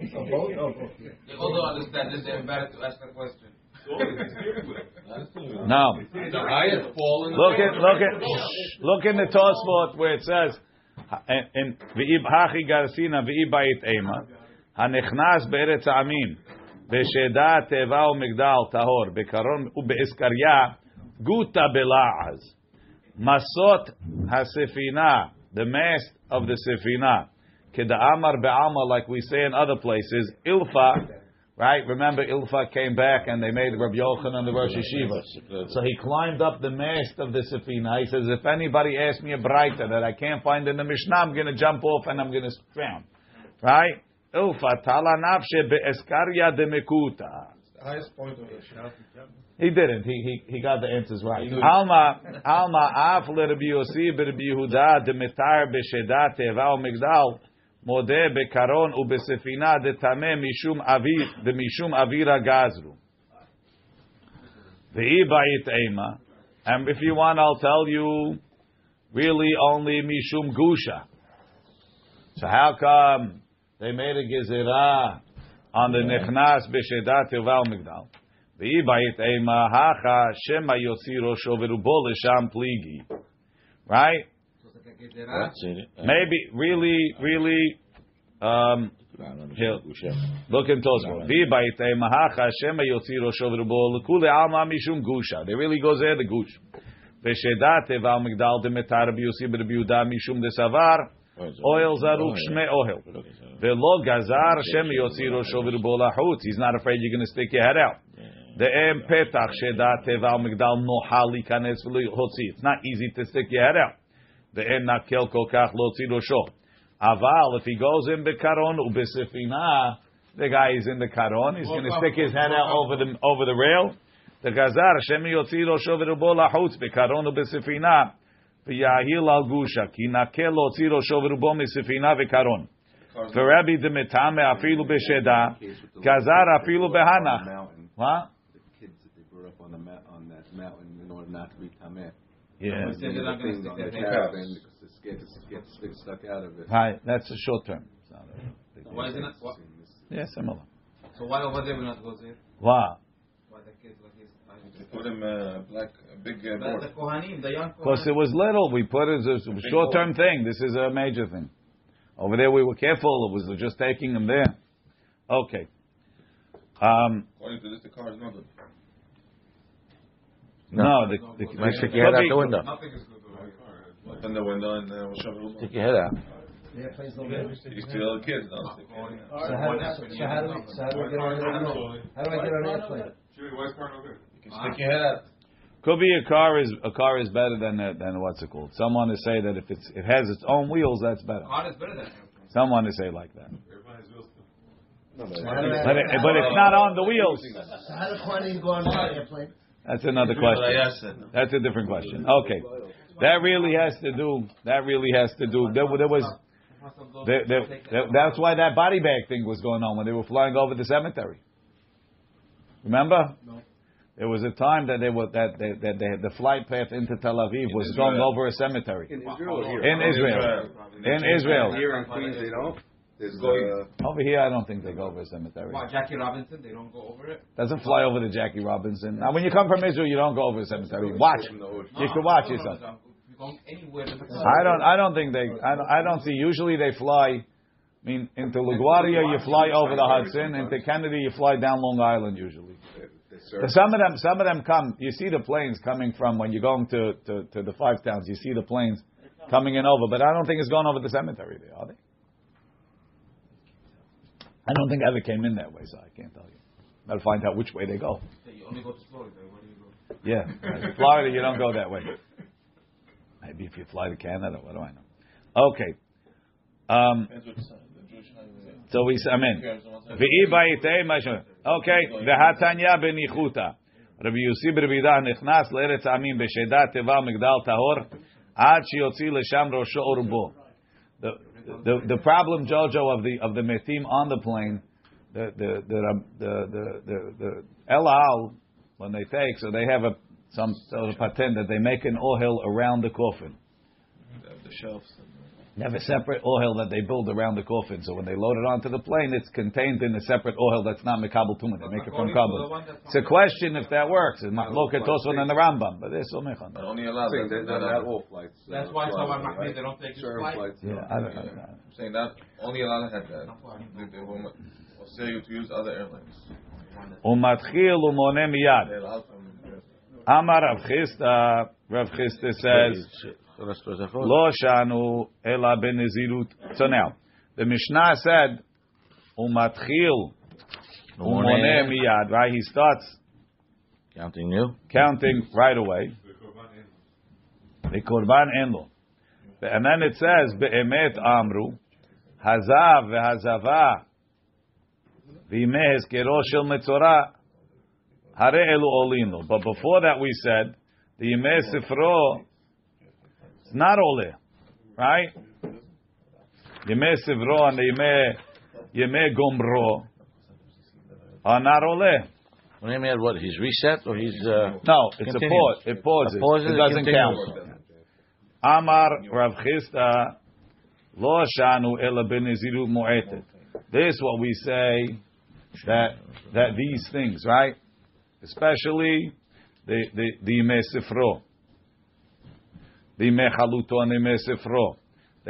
A boat? Oh, boat. yeah. They all understand this. They're embarrassed to ask a question. No. Look at look at look in the Tosfot where it says in v'ibhachi garsina v'ibait ema hanechnas be'eretz amim v'sheda teva u'migdal tahor bekaron u'be'iskarya guta bela'az masot hasefina the mast of the sefina keda'amar be'ama like we say in other places ilfa right? Remember ilfa came back and they made Rabbi Yochanan the Rosh Yeshiva. So he climbed up the mast of the sefina he says if anybody asks me a brighter that I can't find in the Mishnah I'm going to jump off and I'm going to drown. Right? Ilfa tala nafshe be'eskaria de mekuta highest point of he didn't. He he he got the answers right. Alma Alma af l'Rabbi Yossi b'Rabbi Yehuda demetar b'sheda teva u'migdal modeh bekaron u'besefina detameh mishum avir demishum avira gazru. V'hi ba'it ema. And if you want, I'll tell you, really only mishum gusha. So how come they made a gezerah on the nechnas b'sheda teva u'migdal? V'hi ba'it ema hacha shema yotzi rosho v'rubo l'sham pligi. Right? Maybe, really, really, um, Here. Look in Tosfot. Vi ba'itei mahacha shema yotzi rosho v'rubo l'kule alma mishum gusha. They really goes there the gush. V'shedat teva migdal demetar b'yosi b'rebiuda mishum desavar oil zaruk shme ohel. V'lo gazar shema yotzi rosho v'rubo lahutz. He's not afraid you're going to stick your head out. De'em petach shedat teva migdal noha likanes v'lihotzi. It's not easy to stick your head out. Ve'en nakel kol kach lotzi rosho. Aval, if he goes in bekaron ubesefina, the guy is in the karon. He's going to stick his head out over the over the rail. Ki nakel lotzi rosho v'rubo mesefina v'karon. V'Rabbi demetame afilu b'sheda gazar afilu behana. Mountain. What? The kids that they brought up on the on that mountain in order not to be tameh. Yeah. They're not gonna stick on their the head caravan because they're scared to get stick stuck out of it. Hi, that's a short term. It's not a So why is it not? Why, Yeah, similar. so why over there we not go there? Wow. Why the kids like this? Put him uh, black, a big uh, board. the Kohanim, the young Because it was little, we put it as a short term thing. This is a major thing. Over there, we were careful. It was just taking them there. Okay. Um, According to this, the car is not good. No, the, the, the, Might stick your head out the window. Nothing is good about the. Open the window and uh, we'll shove it Stick your head out. The airplane's no good. You steal the kids, don't stick your head out. So how, so, so how do we, so how do I get on an airplane? How do I get on an airplane? Jimmy, why is car no good? You can stick your head out. could be a car is a car is better than a, than what's it called. Someone to say that if it's it has its own wheels, that's better. Car is better than airplane. Someone to say like that. Everybody has wheels. No, but So how do I- But it, but it's not on the wheels. So how do Kohanim go on an airplane? That's another question. That's a different question. Okay, that really has to do. That really has to do. There, there was. There, there, there, that's why that body bag thing was going on when they were flying over the cemetery. Remember? No. There was a time that they were that they, that they, the flight path into Tel Aviv was going over a cemetery. In Israel, here. In Israel. In Israel. Here in Queens, they don't. There's Going- uh, Over here, I don't think they go over a cemetery. Wow, Jackie Robinson, they don't go over it. Doesn't fly over to Jackie Robinson. Now, when you come from Israel, you don't go over a cemetery. Watch. from the ocean. You can watch No, no, yourself. no, If you're going anywhere, there's a- I don't. I don't think they. I don't, I don't see. Usually they fly. I mean, into LaGuardia you fly over the Hudson. Into Kennedy you fly down Long Island usually. They some of them, some of them come. You see the planes coming from when you're going to, to, to the five towns. You see the planes coming in over, but I don't think it's going over the cemetery. There are they? I don't think I ever came in that way, so I can't tell you. To find out which way they go. You only go to Florida. Where do you go? Yeah, Florida, you don't go that way. Maybe if you fly to Canada, what do I know? Okay. Um, so we, I mean, V'i ba'itei mashon. Okay, v'hatanya benichuta. Rabbi Yossi B'Rbidah nichnas le'eretz amim b'shedat teva migdal tahor ad shiotzi l'sham rosho urbo. The, the the problem, Jojo, of the of the metim on the plane, the the the the the, the, the El Al when they take, so they have a some sort of patent that they make an ohel around the coffin. The shelves. They have a separate ohel that they build around the coffin. So when they load it onto the plane, it's contained in a separate ohel that's not mekabel tumah. They make it from According to kabel. It's a question if that works. It's not look at Tosfot and the Rambam, but it's somech on that. Only allowed. Saying that not, not all flights. uh, That's why some someone that way, might they don't take his Certain flight. flights. Yeah, I don't, I don't know. I'm saying that only allowed had that. They, they will will say you to use other airlines. Umatchil umone miyad. They allow from. Amar Rav Chisda. Rav Chisda says. Lo shanu ela benezirut. So now, the Mishnah said, umatchil umone miyad. Right, he starts Counting you. counting right away. The korban enlo. And then it says, be'emet amru, hazav ve'hazava, v'imeh hezkero shel metzora, hare elu olinu. But before that we said, the yimeh sifro, it's not ole, right? Yimeh sifro and the yimeh, yimeh gomro are not ole. What do you mean? What? He's reset or he's? Uh, No, it's Continues. a pause. It pauses. It doesn't count. Amar Rav Chisda, Lo shanu ela benezirut mu'etet. This what we say that that these things, right? Especially the the the Sifro, the Yimei Chaluto and the Yimei Sifro, they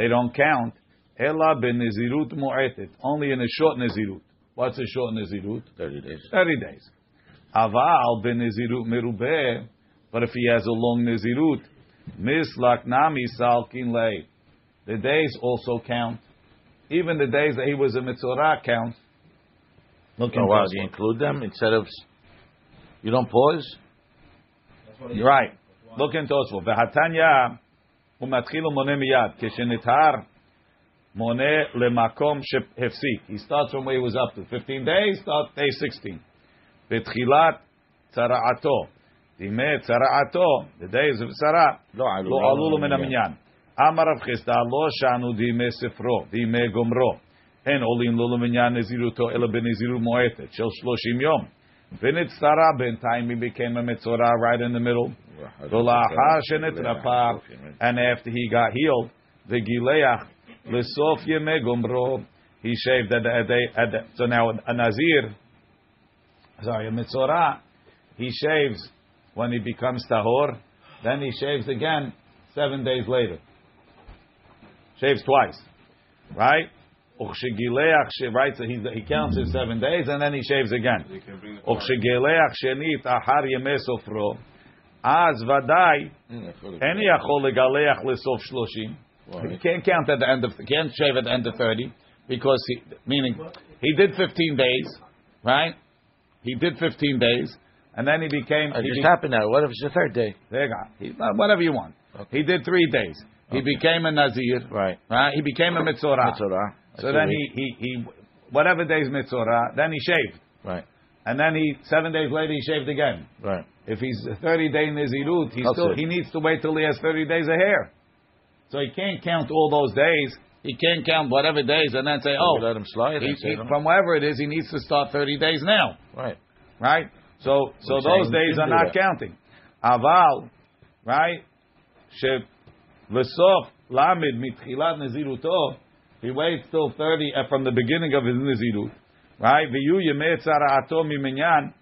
don't count. Ela benezirut mu'etet, only in a short nezirut. What's a short nezirut? Thirty days. 30 days. Aval benezirut merubeh, but if he has a long nezirut, mislak nami salkin lay. The days also count. Even the days that he was a mitzorah count. Look Oh in wow! Do you include them instead of? You don't pause. You're right. Look in Tosfot. V'hatanya umatchilu mone miyad keshenitar mone lemakom shehefsik. He starts from where he was up to 15 days. Start day 16. Betchilat tzara'ato. Dime tzara'ato. The days of tzara. לא עלו. לא עלו לו מן המניין. אמר רב חיסדא לא שענו דימי ספרו, דימי גומרו. אין עולים לו למניין נזירותו, אלא בנזירות מועטת של שלושים יום. Vinitzara, time he became a mitzvah right in the middle. And after he got healed, the gileach lesof yemegumro, he shaved at the, at the, so now a nazir, sorry a mitzvah, he shaves when he becomes tahor, then he shaves again seven days later, shaves twice, right? Ukshegileach she right, so he, he counts his seven days and then he shaves again. Ukshegileach shenit ahar yemei sofro, az vadai en yachol legaleach lesof shloshim. He can't count at the end of, can't shave at the end of thirty because he, meaning he did fifteen days, right? He did fifteen days, and then he became. It just happened now. What if it's the third day? there you go. He, whatever you want. He did three days. He became a Nazir. Right. Right. He became a Mitzorah. Mitzorah. So then he, he, he, whatever days Mitzorah, then he shaved. Right. And then he, seven days later, he shaved again. Right. If he's a 30 day Nazirut, he That's still, it. he needs to wait till he has 30 days of hair. So he can't count all those days. He can't count whatever days and then say, Oh, oh, let him slide. he, he- from wherever it is, he needs to start 30 days now. Right. Right? So so We're those days are not that. counting. Aval, right? She lesof lamed mitchilat neziruto. He waits till thirty uh, from the beginning of his nezirut, right? V'yu yemei tzara'ato miminyan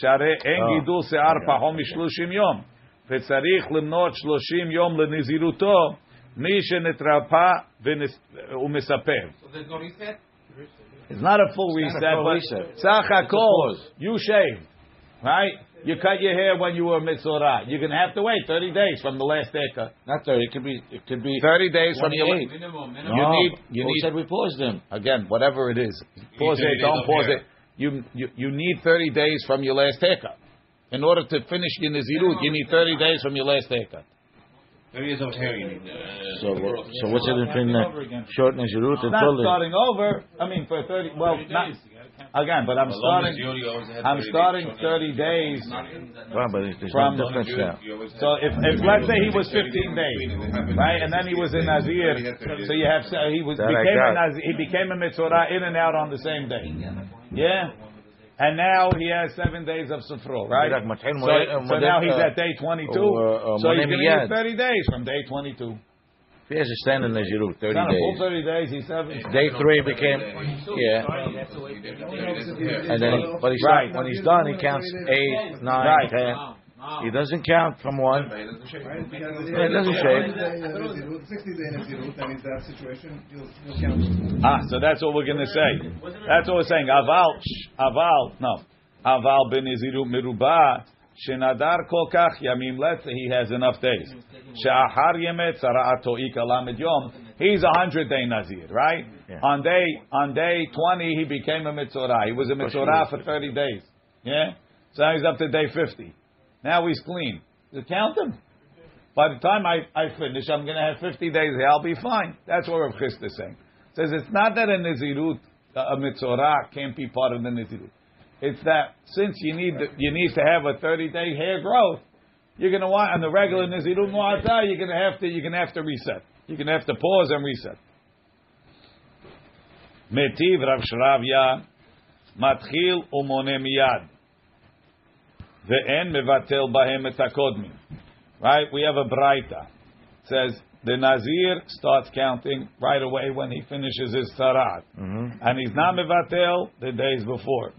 שהרי אין Oh. גידול שיער פחות משלושים יום, וצריך למנות שלושים יום לנזירותו, מי שנתרפא ונס- ומספר. So there's no reset? It's not a full It's reset, not a full but reset. סך It's a הכל, pause. you shaved, right? You cut your hair when you were mitzorah. You're going to have to wait 30 days from the last haircut. Not thirty. It could be. It could be. 30 days from your... 28. Minimum, No, minimum. You need- you who need- said we paused him. Again, whatever it is. Pause it, don't pause hair. it. You, you, you need 30 days from your last haircut. In order to finish your Nazirut, you need 30 days from your last haircut. Thirty years of hair you need. So, what- so what's the difference between Over again. the short Nazirut It's and not starting over. I mean, for 30, well, not, again, but I'm starting, I'm starting 30 days Well, but there's From- no difference now. So if, if let's say he was 15 days, right, and then he was in Nazir, so you have he was became a. Nazir, he became a mitzvah in and out on the same day, yeah, and now he has seven days of sufro, right? So, so now he's at day 22, uh, so he's going to Miyad. need 30 days from day 22. He has a standard Nazirut, It's thirty not a full days. 30 days. He's seven. Day three became yeah, and then he, but he's Right. when he's done, he counts eight, nine, Right. ten. He doesn't count from one. Right? Yeah, it doesn't shave. Sixty day Nazirut, that means that situation, you'll, you'll count. Ah, so that's what we're going to say. That's what we're saying. Aval, aval, no. Aval ben Naziru miruba, shenadar kol kach yamim, let's say he has enough days. She'achar yemet tzara'ato ika yom. He's a hundred day Nazir, right? Yeah. On day, on day 20, he became a mitzorah. He was a mitzorah for 30 days. Yeah? So now he's up to day 50. Now he's clean. You count him. By the time I, I finish, I'm going to have 50 days here. I'll be fine. That's what Rav Chisda is saying. Says it's not that a Nazirut, a mitzorah, can't be part of the Nazirut. It's that since you need to, you need to have a 30 day hair growth, you're going to want on the regular nizirut mu'ata, you're going to have to you're going to have to reset. You're going to have to pause and reset. Metiv Rav Shravya matchil umone miyad ve'en mevatel bahem etakodmim. Right, we have a braita. It says the Nazir starts counting right away when he finishes his sarat. Mm-hmm. And he's not mevatel the days before.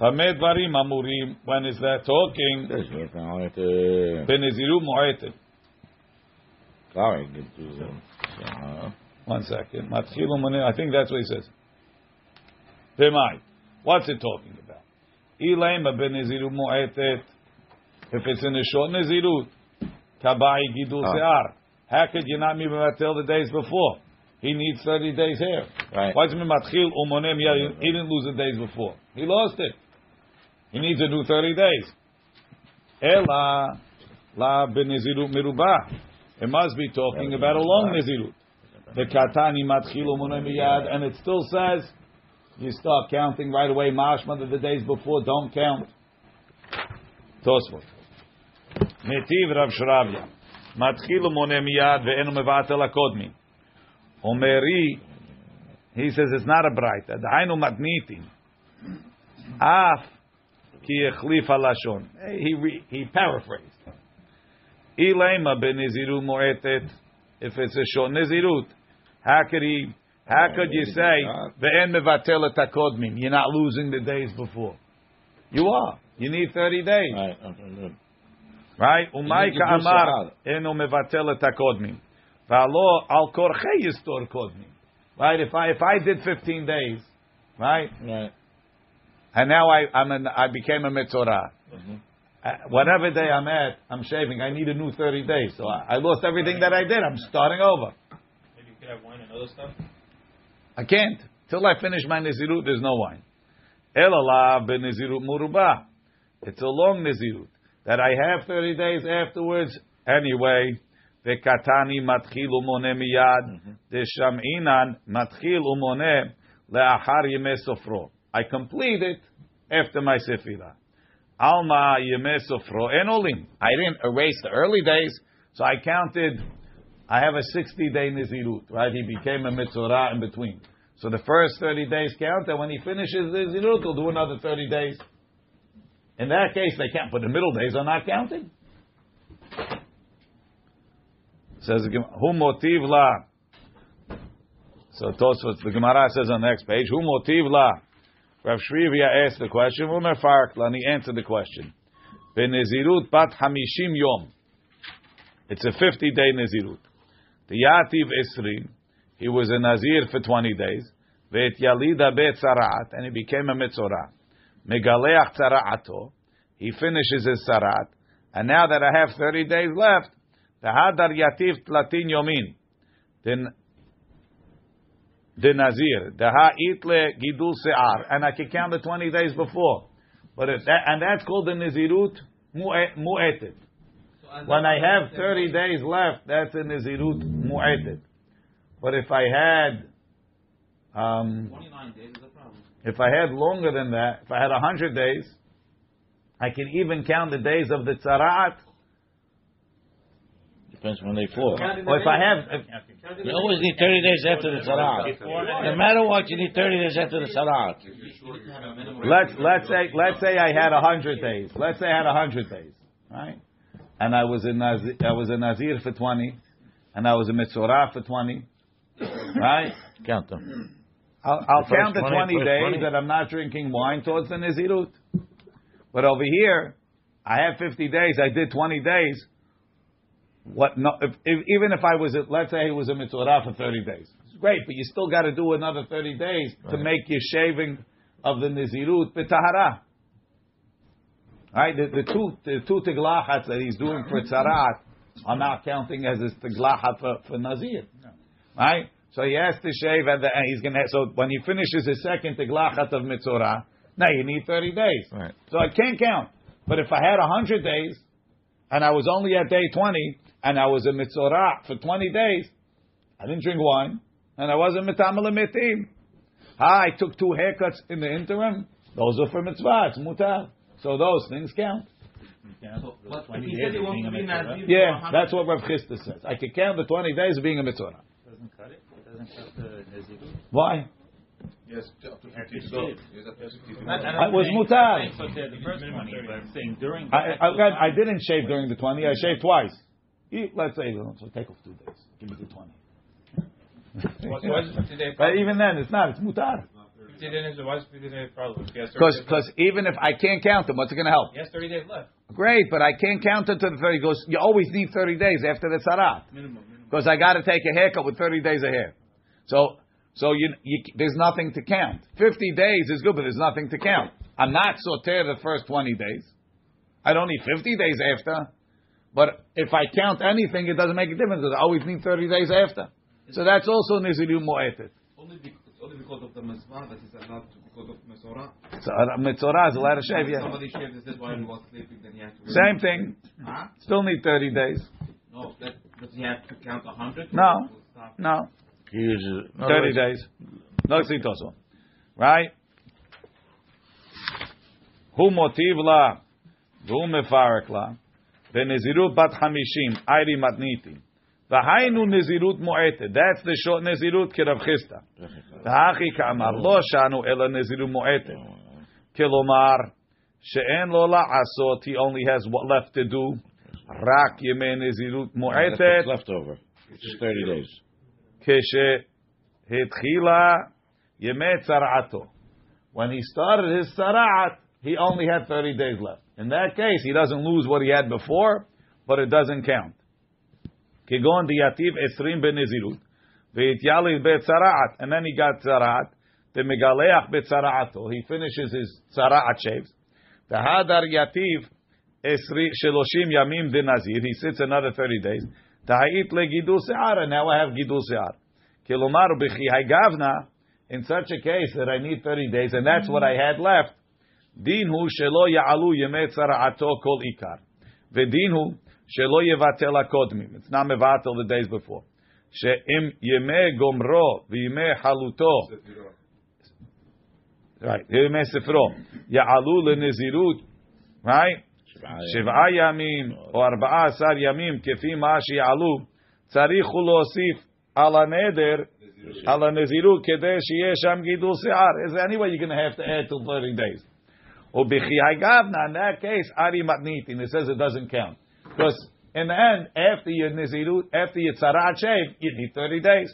Famed varim amurim, when is that talking? Beneziru mu'etim. One second. I think that's what he says. Bemai. What's it talking about? Ilema beneziru mu'etet. If it's in a short nezirut, kabai gidul se'ar. How could you not be matil the days before? He needs 30 days here. Right. Why is Mimatil Umonem He didn't lose the days before. He lost it. He needs to do 30 days. Ela la benezirut miruba. It must be talking about a long nezirut. The katani matchilu miyad, and it still says you start counting right away. Mashma that the days before don't count. Tosfot. Netiv Rav Shravya. מתחיל ומונה מיד ואינו מבטל הקודמים. אומרי, he says it's not a brighta. דהיינו מתניתים. אף כי החליף הלשון. He, re- he paraphrased. אילמה בנזירות מועטת, if it's a short נזירות, how could he, how could you say, ואין מבטל את הקודמים, you're not losing the days before. You are. You need 30 days. Right. Right? umayka ka'amar eno mevatel et v'alo Va'alo al korchei yistor kodmim. Right? If I, if I did 15 days, right? Right. And now I, I'm an, I became a mitzorah. Mm-hmm. Uh, whatever day I'm at, I'm shaving. I need a new 30 days. So I, I lost everything that I did. I'm starting over. Maybe you could have wine and other stuff? I can't. Till I finish my Nezirut, there's no wine. Elala ben Nezirut Muruba. It's a long Nezirut. That I have 30 days afterwards. Anyway, vekatani matchil umone miyad. Mm-hmm. Desham'inan matchil umone le'achar yemei sofro. I complete it after my sefira. Alma yemei sofro en olim. I didn't erase the early days, so I counted I have a 60 day Nizirut, right? He became a Mitzorah in between. So the first 30 days count, and when he finishes the Nizirut, he'll do another 30 days. In that case, they can't. But the middle days are not counted. Says the Gem- who motiv la. So Tosfos, the Gemara says on the next page, who motiv la. Rav Shrivia asked the question. Umer Farkla, and he answered the question. Benezirut bat hamishim yom. It's a 50 day Nazirut. The Yativ Isri, he was a Nazir for 20 days. Ve'et Yalida bet Sarat, and he became a Mitzorah. Megaleach Tzara'ato, he finishes his Sarat. And now that I have 30 days left, the Hadar Yativ Tlatin Yomin, then the Nazir, the Ha'itle Gidul Se'ar, and I can count the 20 days before. But that, and that's called the Nazirut Mu'etet. When I have 30 days left, that's a Nazirut Mu'etet. But if I had, um, 29 days is a problem. If I had longer than that, if I had a 100 days, I can even count the days of the Tzara'at. Depends when they fall. Or if I have, if, You always need 30 days after the salat. No matter what, you need 30 days after the salat. let's let's say let's say I had a 100 days. Let's say I had a 100 days, right? And I was a Nazir, I was a Nazir for 20, and I was a Mitzorah for 20, right? Count them. I'll, I'll count the 20, 20 days 20. that I'm not drinking wine towards the Nazirut. But over here, I have 50 days. I did 20 days. What? No, if, if, even if I was, a, let's say, it was a mitzvah for 30 days, it's great. But you still got to do another 30 days to make your shaving of the Nazirut b'tahara. Right? The, the two the two tiglachats that he's doing for tzarat are not counting as his tiglachat for, for Nazir. Right? So he has to shave at the end. He's gonna. So when he finishes his second tiglachat of mitzvah, now you need 30 days. Right. So I can't count. But if I had 100 days, and I was only at day 20, and I was a mitzvah for 20 days, I didn't drink wine, and I wasn't mitamel mitim. Ah, I took two haircuts in the interim. Those are for mitzvah. It's mutar. So those things count. So, but he said he wants to be Nazir for Yeah, that's what Rav Chisda says. I can count the 20 days of being a mitzvah. Doesn't cut it. It doesn't cut the Nazirut. Why? Yes, up to fifty It's days. good. Yes, up to 50 I'm I not was saying- mutar. I'm saying so the first 20, but I'm saying during the I, I, actual I, I time- didn't shave during the 20. I shaved twice. Let's say, so take off two days. Give me the 20. Why why is it 50 day But even then, it's not. It's mutar. 50 days, why is it 50 day problem? If he has 30 Because because even if I can't count them, what's it going to help? He has 30 days left. Great, but I can't count it to the 30. He goes, you always need 30 days after the sarat. Minimum, minimum. Because I got to take a haircut with 30 days of hair. So, so you, you, there's nothing to count. 50 days is good, but there's nothing to count. I'm not soter the first 20 days. I don't need 50 days after. But if I count anything, it doesn't make a difference. I always need 30 days after. So that's also Niziru Mo'etet. Only because, it's only because of the mitzvah that he's allowed to, because of Mesorah. So uh, Mitzorah is allowed to shave, yeah. Somebody shaved his head while he was sleeping, then he had to. Same thing. Huh? Still need 30 days. No, that, does he have to count 100? No. No. He uses 30 days. No on. Right? Who motiv la, v'hu mefarek la, v'nezirut bat hamishim, ayri matniti. The hainu nezirut mo'etet. That's the short nezirut k'rav chisda. V'hachi ka'amar lo shanu ela nezirut mo'etet. Kilomar, she'en lo la'asot, he only has what left to do. Rak yemei nezirut mo'etet. Left over. It's 30 days. כשהתחילה ימי צרעתו. When he started his tzara'at, he only had 30 days left. In that case, he doesn't lose what he had before, but it doesn't count. כגון דיאטיב 20 בנזירות, והתיילל בצרעת, and then he got צרעת, ומגלח בצרעתו, he finishes his צרעת shaves, והדר יתיב 30 ימים דנזיר, he sits another 30 days, Tahait le gidu seara. Now I have gidu seara. Kilomar b'chi gavna. In such a case that I need 30 days, and that's what I had left. Din hu shelo ya'alu yemet sara'ato kol ikar. V'din hu shelo yevatel akodmim. It's not mevatel the days before. She'im yeme gomro v'yeme haluto. Right. Yeme sefro. Ya'alu le'nezirut. Right? שבעה ימים או ארבעה עשר ימים כפי מה שיעלו, צריך הוא להוסיף על הנדר, על הנזירות, כדי שיהיה שם גידול שיער. Is there any way you're going to have to add till 30 days? Ubichiyai gavna. In that case, ari matnitin. It says it doesn't count because in the end, after your nizirut, after your tzarat shave, you need thirty days.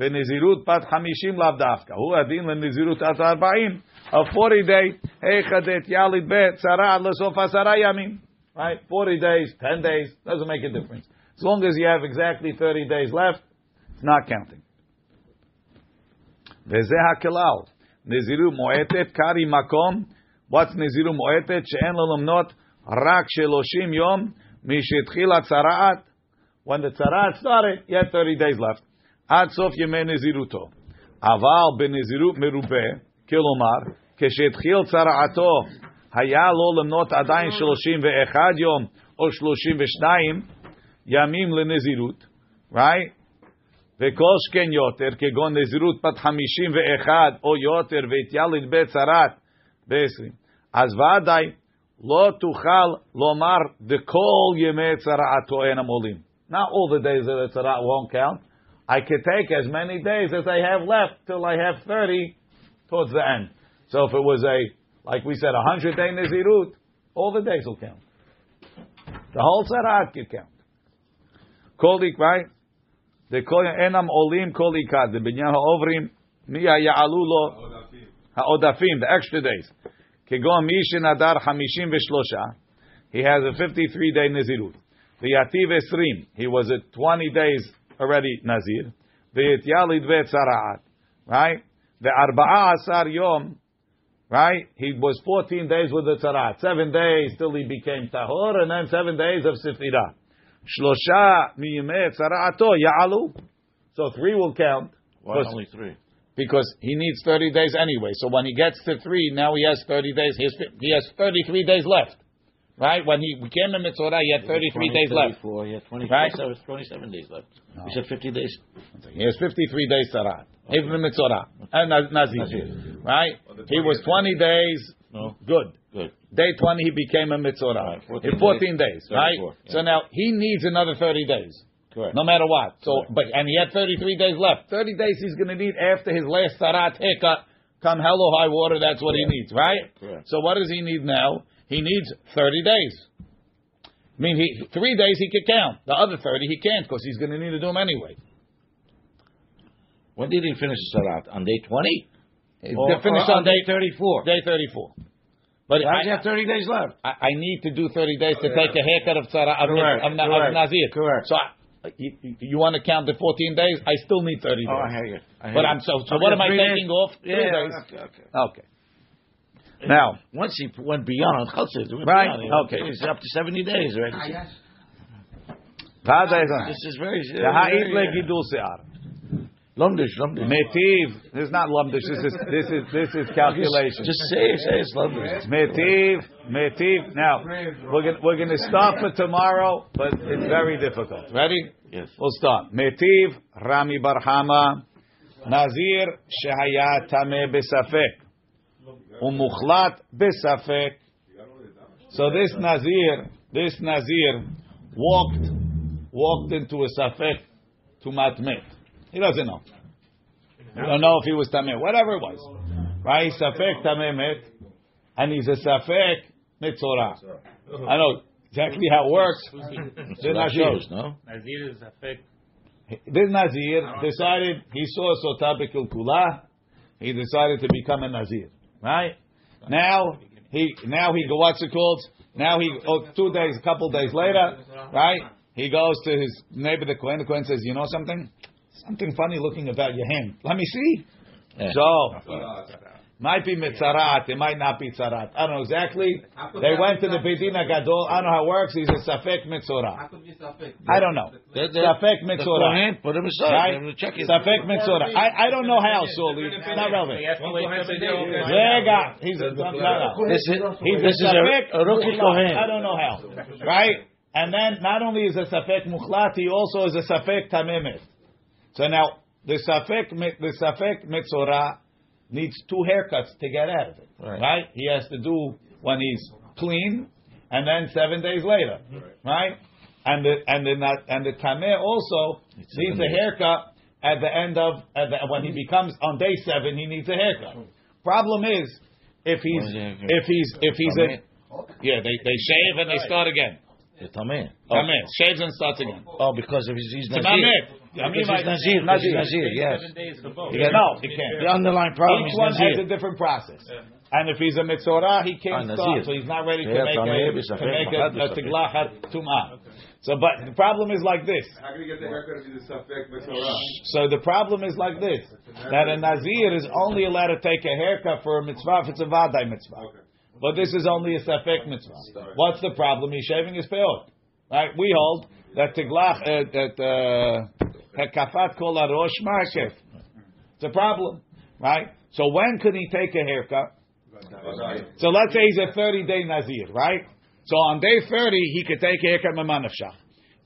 ונזירות בת חמישים לאו דווקא. הוא הדין לנזירות עד ארבעים. A 40 day, היכא דית יליד בצרה לסוף עשרה ימים. Right? 40 days, 10 days, doesn't make a difference. As long as you have exactly 30 days left, it's not counting. וזה הכלל. נזירות מועטת, קרי מקום. What's נזירות מועטת? שאין לו למנות רק 30 יום משהתחיל הצרעת. When the tzaraat started, you had 30 days left. עד סוף ימי נזירותו. אבל בנזירות מרובה, כלומר, כשהתחיל צרעתו, היה לו למנות עדיין 31 יום או 32 ימים לנזירות, right? וכל שכן יותר, כגון נזירות בת 51 או יותר, והתיילד בצרת ב-20. אז ודאי לא תוכל לומר דכל ימי צרעתו אינם עולים. Not all the days of the tzara won't count. I could take as many days as I have left till I have 30 towards the end. So if it was a, like we said, a 100 day Nizirut, all the days will count. The whole Sarat could count. Kolik, right? The enam olim kolikad, the binyan ha'ovrim, miya ya'alu lo ha'odafim, the extra days. Kegon mishin adar hamishim v'shlosha, he has a 53 day Nizirut. The yativ esrim, he was at 20 days already Nazir. The V'yityalid ve'tzaraat. Right? The arba'a asar yom. Right? He was 14 days with the tzarat. Seven days till he became tahor, and then seven days of sifira. Shlosha miyimeh tzaraato ya'alu. So three will count. Why Because- only three? Because he needs 30 days anyway. So when he gets to three, now he has 30 days. He has, he has 33 days left. Right? When he became a mitzvah, he had 33 days left. 34, he had 24, Right? so it's 27 days left. No. You said 50 days. He has 53 days tzara. Even the mitzvah. And Naz- Nazir. Nazir. Right? He was 20 days. No. Good. Good. Day 20, he became a mitzvah. Right, 14 In 14 days, right? yeah. So now he needs another 30 days. Correct. No matter what. So, Correct. but and he had 33 days left. 30 days he's going to need after his last sarat haircut. Come hell or high water, that's what he needs, right? Correct. So what does he need now? He needs 30 days. I mean, he, three days he could count. The other 30 he can't because he's going to need to do them anyway. When did he finish the Sarat? On day 20? He finished or on day, 34. day 34. But Why does he I, have 30 days left? I, I need to do 30 days to take a haircut of, tzara, of, Correct, of, of, correct, Nazir. correct. So I, you, you want to count the 14 days? I still need 30 days. Oh, I hear you. I hear But you. I'm so. So Okay, what am I three days. taking off? Three Yeah, days. okay, okay. Okay. Now, Once he went beyond Chutz, he Right, beyond, he went- okay. He's up to 70 days already. This is very... Ha'it legidul se'ar. Lumdish, lumdish. Metiv. This is not lumdish. This is this is this is calculation. Just say it, say it's lumdish. Metiv, metiv. Now we're gonna we're gonna start for tomorrow, but it's very difficult. Ready? Yes. We'll start. Metiv, Rami Barhama, Nazir shehaya tameh besafek, umuchlat besafek. So this Nazir, this Nazir walked walked into a safek to matmet. He doesn't know. We don't know if he was tameh, whatever it was. Right? Safek tameh met, and he's a safek mitzorah. I know exactly how it works. So that shows, no? Nazir is affect. This Nazir decided he saw Sota Kula. He decided to become a Nazir. Right now he now he go what's it called? Now he oh, two days, a couple days later, right? He goes to his neighbor the Kohen. The Kohen says, "You know something? Something funny looking about your hand. Let me see." Yeah. So might be mitzarat, it might not be tzarat. I don't know exactly. They went to the Bedina Gadol. I don't know how it works. He's a safek mitzorah. How could be Safek? I don't know. The- the- Safek The mitzorah. Kohen put him aside. Right? Let him check it. Safek mitzvah. I, I don't know how, Sully. It's not relevant. He has to wait seven days. Rega. He's a, no, no. This is, He's this is a safek a, a rookie muchlat. I don't know how. Right? And then not only is a safek muchlat, he also is a safek tamemet. So now the safek mit- the safek mitzvah needs two haircuts to get out of it. Right. He has to do when he's clean, and then seven days later. Right? And the and the and the tameh also It's needs a days. haircut at the end of at the, when he mm-hmm. becomes on day seven. He needs a haircut. Problem is, if he's if he's if he's a yeah they they shave and they start again. The tameh. Tameh shaves and starts again. Oh, because of his he's It's nazir. tameh. I mean, Because like- he's nazir. nazir. Yes. Seven days for both. He got- No, he can't. The underlying problem Each is one has a different process. And if he's a mitzorah, he can't Ah, start, so he's not ready to Yeah, make tameh a, b'safek, to make a, mahad a b'safek. tiglachat tumah. So, but the problem is like this. How can you get the haircut if he's a suffix mitzvah? So the problem is like this: that a nazir is only allowed to take a haircut for a mitzvah if it's a vadai mitzvah. Okay. But this is only a safek mitzvah. What's the problem? He's shaving his peot. Right? We hold that tiglach uh, that uh, hekafat kol arosh ma'akef. It's a problem, right? So when could he take a haircut? So let's say he's a 30 day nazir, right? So on day 30 he could take a haircut memanafshah.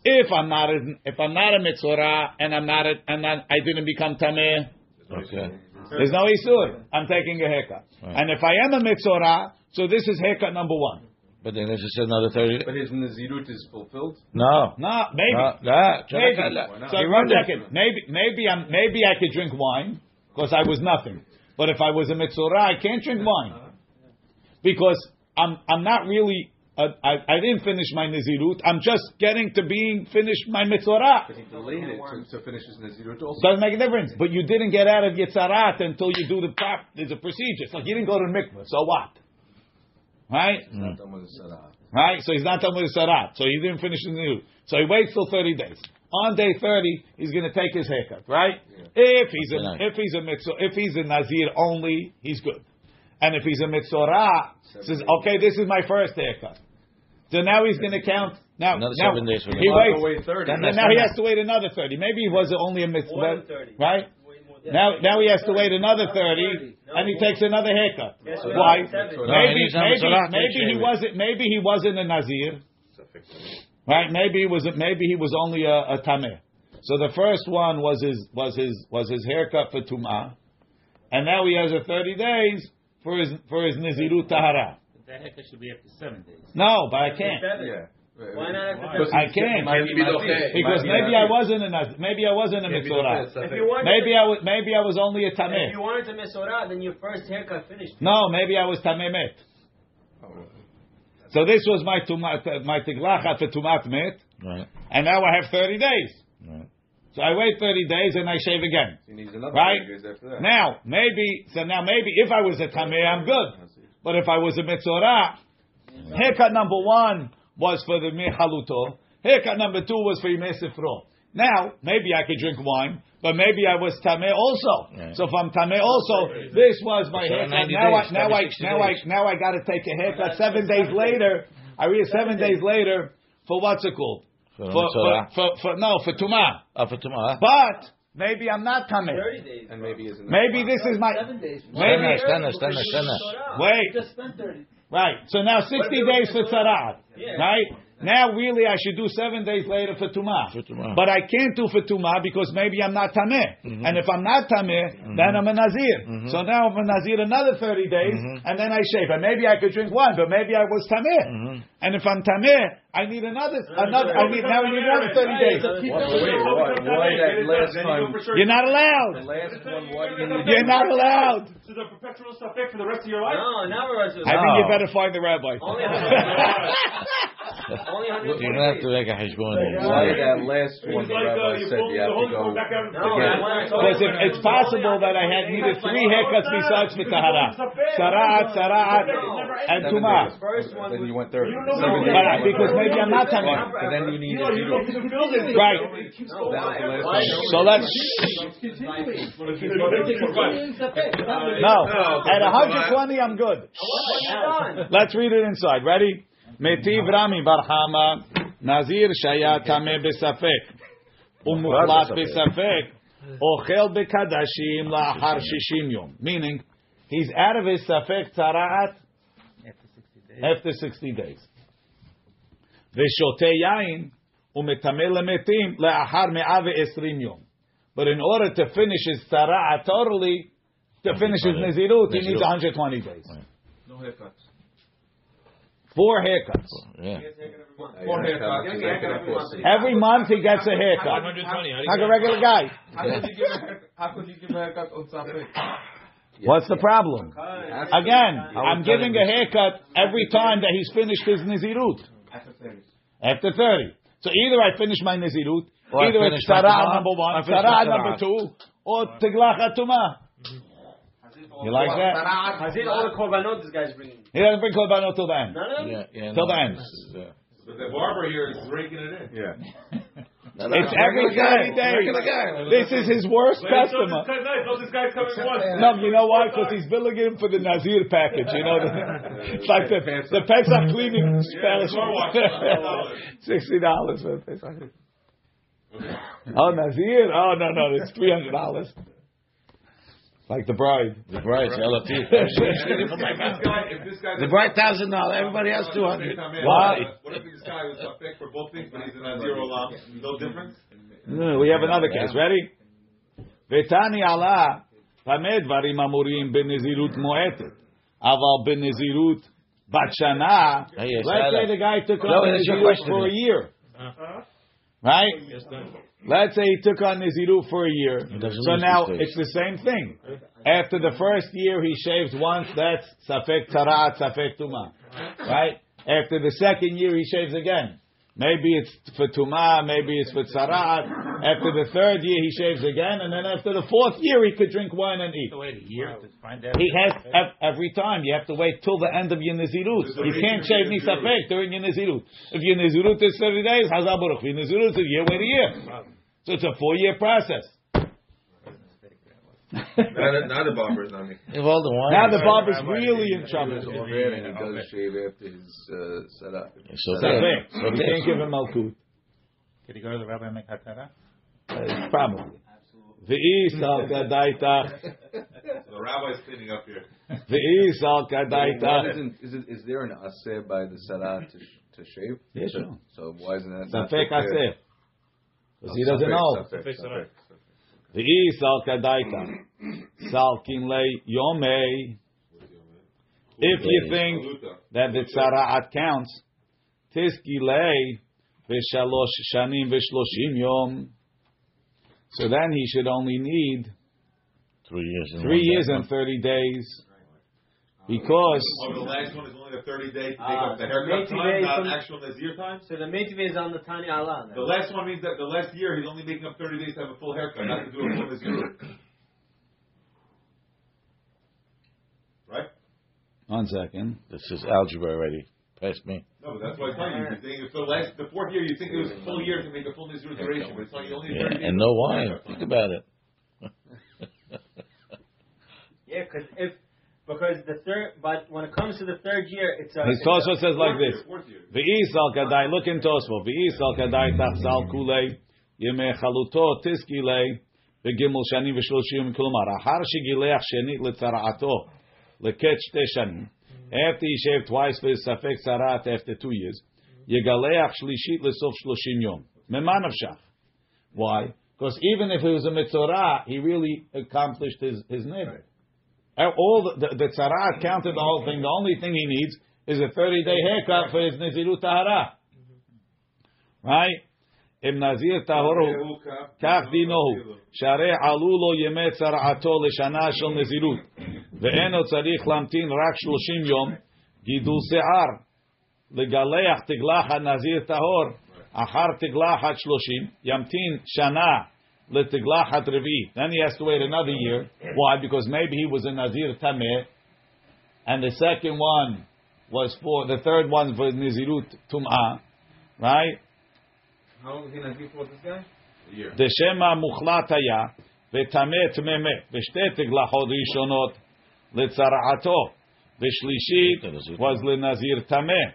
If I'm not a, if I'm not a mitzvah and I'm not a, and I I didn't become tameh, Okay. there's no isur. I'm taking a haircut. Right. And if I am a mitzvah, so this is haircut number one. But then there's just another thirty. But his nazirut is fulfilled. No. No, maybe. No, no. Maybe. Why So He one runs it. second. Maybe maybe I'm maybe I could drink wine because I was nothing. But if I was a mitzvah, I can't drink wine because I'm I'm not really. Uh, I, I didn't finish my nazirut. I'm just getting to being finished my mitzvah. But he delayed it to, to finish his nazirut also. Doesn't make a difference. But you didn't get out of Yitzarat until you do the prop. There's a procedure. It's like you didn't go to the mikveh. So what? Right? He's not done with. Right? So he's not done with his sarat. So he didn't finish the new. So he waits till 30 days. On day 30, he's going to take his haircut, right? If he's a, Right. if he's a mitzvah, if he's a nazir only, he's good. And if he's a mitzvah, says, okay, this is my first haircut. So now he's going to count. Now, Another now seven days for he him. waits. wait 30. Then now he has to wait another 30. Maybe he was only a mitzvah, 30. right? Yeah. Now, now he has to wait another 30, 30. And he takes another haircut. Yes, Why? Maybe, maybe, maybe he wasn't. Maybe he wasn't a nazir, right? Maybe he was. Maybe he was only a, a tameh. So the first one was his was his was his haircut for tumah, and now he has a thirty days for his for his nizirut tahara. The haircut should be after seven days. No, but I can't. Seven. Why not I seven? can't Might be Nazir. because Might be maybe I wasn't a. Maybe I wasn't a mitzvah. If you wanted Maybe I was. Maybe I was only a tameh. if you wanted to miss Orah, then your first haircut finished. No, maybe I was tameh met. Oh, so this was my tumat, my tiglachat for tumat met, Right. and now I have thirty days. Right. So I wait thirty days and I shave again. He needs another Right? 30 days after that. Now maybe so now maybe if I was a tameh, I'm good. But if I was a mitzorah, haircut number one was for the mihaluto. Haircut number two was for yimesifro. Now maybe I could drink wine, but maybe I was tameh also. Yeah. So if I'm tameh also, this was my So haircut. 90 Now I now I now I now I got to take a haircut seven days later. I read seven days later for what's it called? For For, for, for, for no for tumah. Oh, for tomorrow. But maybe I'm not tameh. Thirty days. And maybe his Maybe this is my Seven days. Maybe- Stand there, stand there, stand there. wait. Just spend thirty. Right. So now 60 days for Tzara'at. Yeah. Right? Now really I should do seven days later for Tumah. For Tumah. But I can't do for Tumah because maybe I'm not Tameh. Mhm. And if I'm not Tameh, then I'm a Nazir. Mhm. So now I'm a Nazir another 30 days Mhm. and then I shave. And maybe I could drink wine, but maybe I was Tameh. Mhm. And if I'm Tameh, I need another, another, I need, now I need another 30 days. Why, wait, why, why that last time? You're not The allowed. last one, why do you need You're not allowed. This is a perpetual suffix for the rest of your life. No, never. was- I think you better find the rabbi. Only Only You're gonna uh, have to make a heshbon. Why that last one the rabbi said pull you have to go going back out. No, again? I wanna talk Because it, about- it's possible that I had needed three haircuts besides for Tahara. Sara'at, Sara'at, and Seven Tumah. First one Then you went thirty. You don't know Seven what days. But because maybe I'm not Fine, Tameh. But then you need You know, don't nazirut. need to build. Right. No, That was the why? last Why? time. So let's no at 120 I'm good. Let's read it inside. Ready? Metiv Rami Barhama Nazir Shaya Tameh Besafek Umuchlat Besafek Ochel Bekadashim La'achar Shishim Yom. Meaning he's out of his Safek Tzara'at After 60 days. After 60 days. Veshote yain umetameh lemetim le'achar me'ah ve'esrim yom. But in order to finish his tzara'at totally, to finish his nezirut, he needs 120 days. No haircuts. Four haircuts. Yeah. Four haircuts. Every month he gets a haircut. Like a regular guy. How could you give a haircut? How could you give a haircut on Safek? What's the problem? Again, I'm giving a haircut every time that he's finished his Nizirut. After 30. After 30. So either I finish my Nizirut, Or either finish it's my Sarah number one, finish Sarah number two, or Tiglach Tumah. You like that? Hazir all the korbanot this guy's bringing. He doesn't bring Korbanot till the end. None of them? Yeah, yeah. Till no, the end. this uh, But the barber here is raking it in. Yeah. It's every every day. This is his worst Wait, customer. guy. No, this guy's coming once. No, you know why? Because he's billing him for the Nazir package. You know, it's like the the Pesach cleaning Spanish. Sixty dollars for the Pesach. Oh, Nazir? Oh no, no, it's three hundred dollars. Like the bride. The bride, LFT. If this guy, if this guy, The bride thousand dollars. Everybody else two hundred. Why? What if this guy was a pick for both things, but he's in a zero olam? No difference. No, we have another case. Ready? ותני עלה במה דברים אמורים בנזירות מועטת, אבל בנזירות בת שנה, Hey, yes, let's say Alex. the guy took No, on that's your Nizirut question. for a year, Uh-huh. right? Let's say he took on Niziru for a year. So now it's the same thing. After the first year he shaves once, that's Safek Tarat, Safek Tuma. Right? After the second year he shaves again. Maybe it's for Tuma, maybe it's for Tzarat. After the third year he shaves again, and then after the fourth year he could drink wine and eat. Wait a year to find out. He has ev- every time. You have to wait till the end of your Nizirut. You can't shave Nisafek during your Nizirut. If your Nizirut is 30 days, Hazal Baruch. If your Nizirut is a year, wait a year. So it's a four year process. Now the, now the barber is not me. If all the wine. Now the barber's really in trouble. It's all red and he does shave after his uh, setup. So Safek. So You can't give him Malkut. Could he go to the rabbi and make hatara? Uh, Probably. Ve'is al kadaitach. So the rabbi's cleaning up here. Ve'is al Why kadaitach. isn't- Is, there an aseh by the salah to, to shave? Yes, sure. So why isn't that? not Safek there? aseh. Because he doesn't Safek, know. Safek, Safek. Ve'is al kadaitach. Salkin le yomei. If you think that the tzara'at counts, tiski le v'shalosh shanim v'shloshim yom. So then he should only need Three years. and three years and thirty days, because Oh, the last one is only a 30 day to take Ah, up the so haircut maybe time, they- not some- actual Nazir time. So the Metive is on the Tani Allah. then. The last one means that the last year he's only making up 30 days to have a full haircut, not to do a full Nazir. Right? one second. This is algebra already. Past me. No, but that's what I'm telling you. You're saying if the last, the fourth year, you think it was a full year to make a full Nazir duration, but it's only only 30 Yeah, days. and no wine. Think about it. Yeah, because if because the third, but when it comes to the third year, it's a. His it's a- Tosfos says like this. year, Fourth year. Ve'is al kadai. Look in Tosfos. Ve'is al kadai tachsal kulei yemei chaluto tiski lei v'gimel shani v'shloshim kulmar. Ahar shegileach shenit letzara'ato leket shte shanim. After he shaved twice for his safek sarat after two years, yegaleach shlishit lesof shloshim yom. Meman avshach. Why? Because even if it was a mitzorah, he really accomplished his his neighbor. All the, the, the tzara counted the whole thing. The only thing he needs is a 30 day haircut for his Nazirut Tahara. Right? Im Nazir Tahoru, כך דינו, שהרי עלו לו ימי צרעתו לשנה של נזירות, ואינו צריך להמתין רק 30 יום, גידול שיער, לגלח תגלחת נזיר טהור, אחר תגלחת 30, ימתין שנה then he has to wait another year. Why? Because maybe he was a nazir tameh, and the second one was for the third one for nizirut tumah, right? How long was he nazir for this guy? A year. Deshema muchlat haya v'tameh tmemeh v'shtei teglachot rishonot letzara'ato. The was lenazir tameh.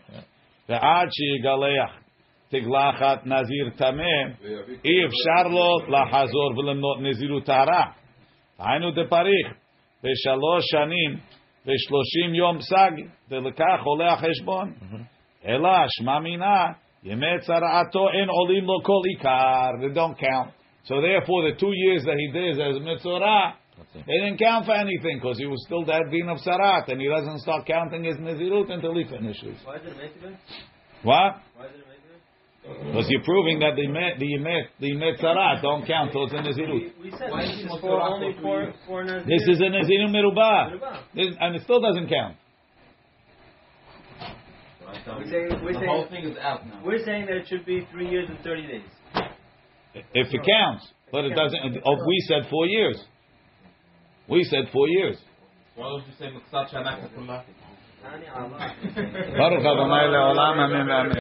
The Achi Galeach. תגלחת נזיר טמא, אי אפשר לו לחזור ולמנות נזירות טהרה. היינו דפריך, בשלוש שנים ושלושים יום סג, ולכך עולה החשבון. אלא שמע מינה, ימי צרעתו אין עולים לו כל עיקר, they don't count. So therefore the two years that he did as mitzorah, they didn't count for anything because he was still that din of sarat and he doesn't start counting his nizirut until he finishes. Why is it a Metive? What? Why is it a Metive? because you're proving that the met, the met, the metzarat don't count towards the nazirut. We said Why this is is for only for for for Nazir. This is a naziru merubah, Merubah. And it still doesn't count. We're saying we're The whole thing is out now. we're saying that it should be three years and thirty days. If it counts, but it doesn't. Oh, we said four years. We said four years. Why don't you say Muksat Shanak Baruch Baruch Adonai leolam, amen, amen.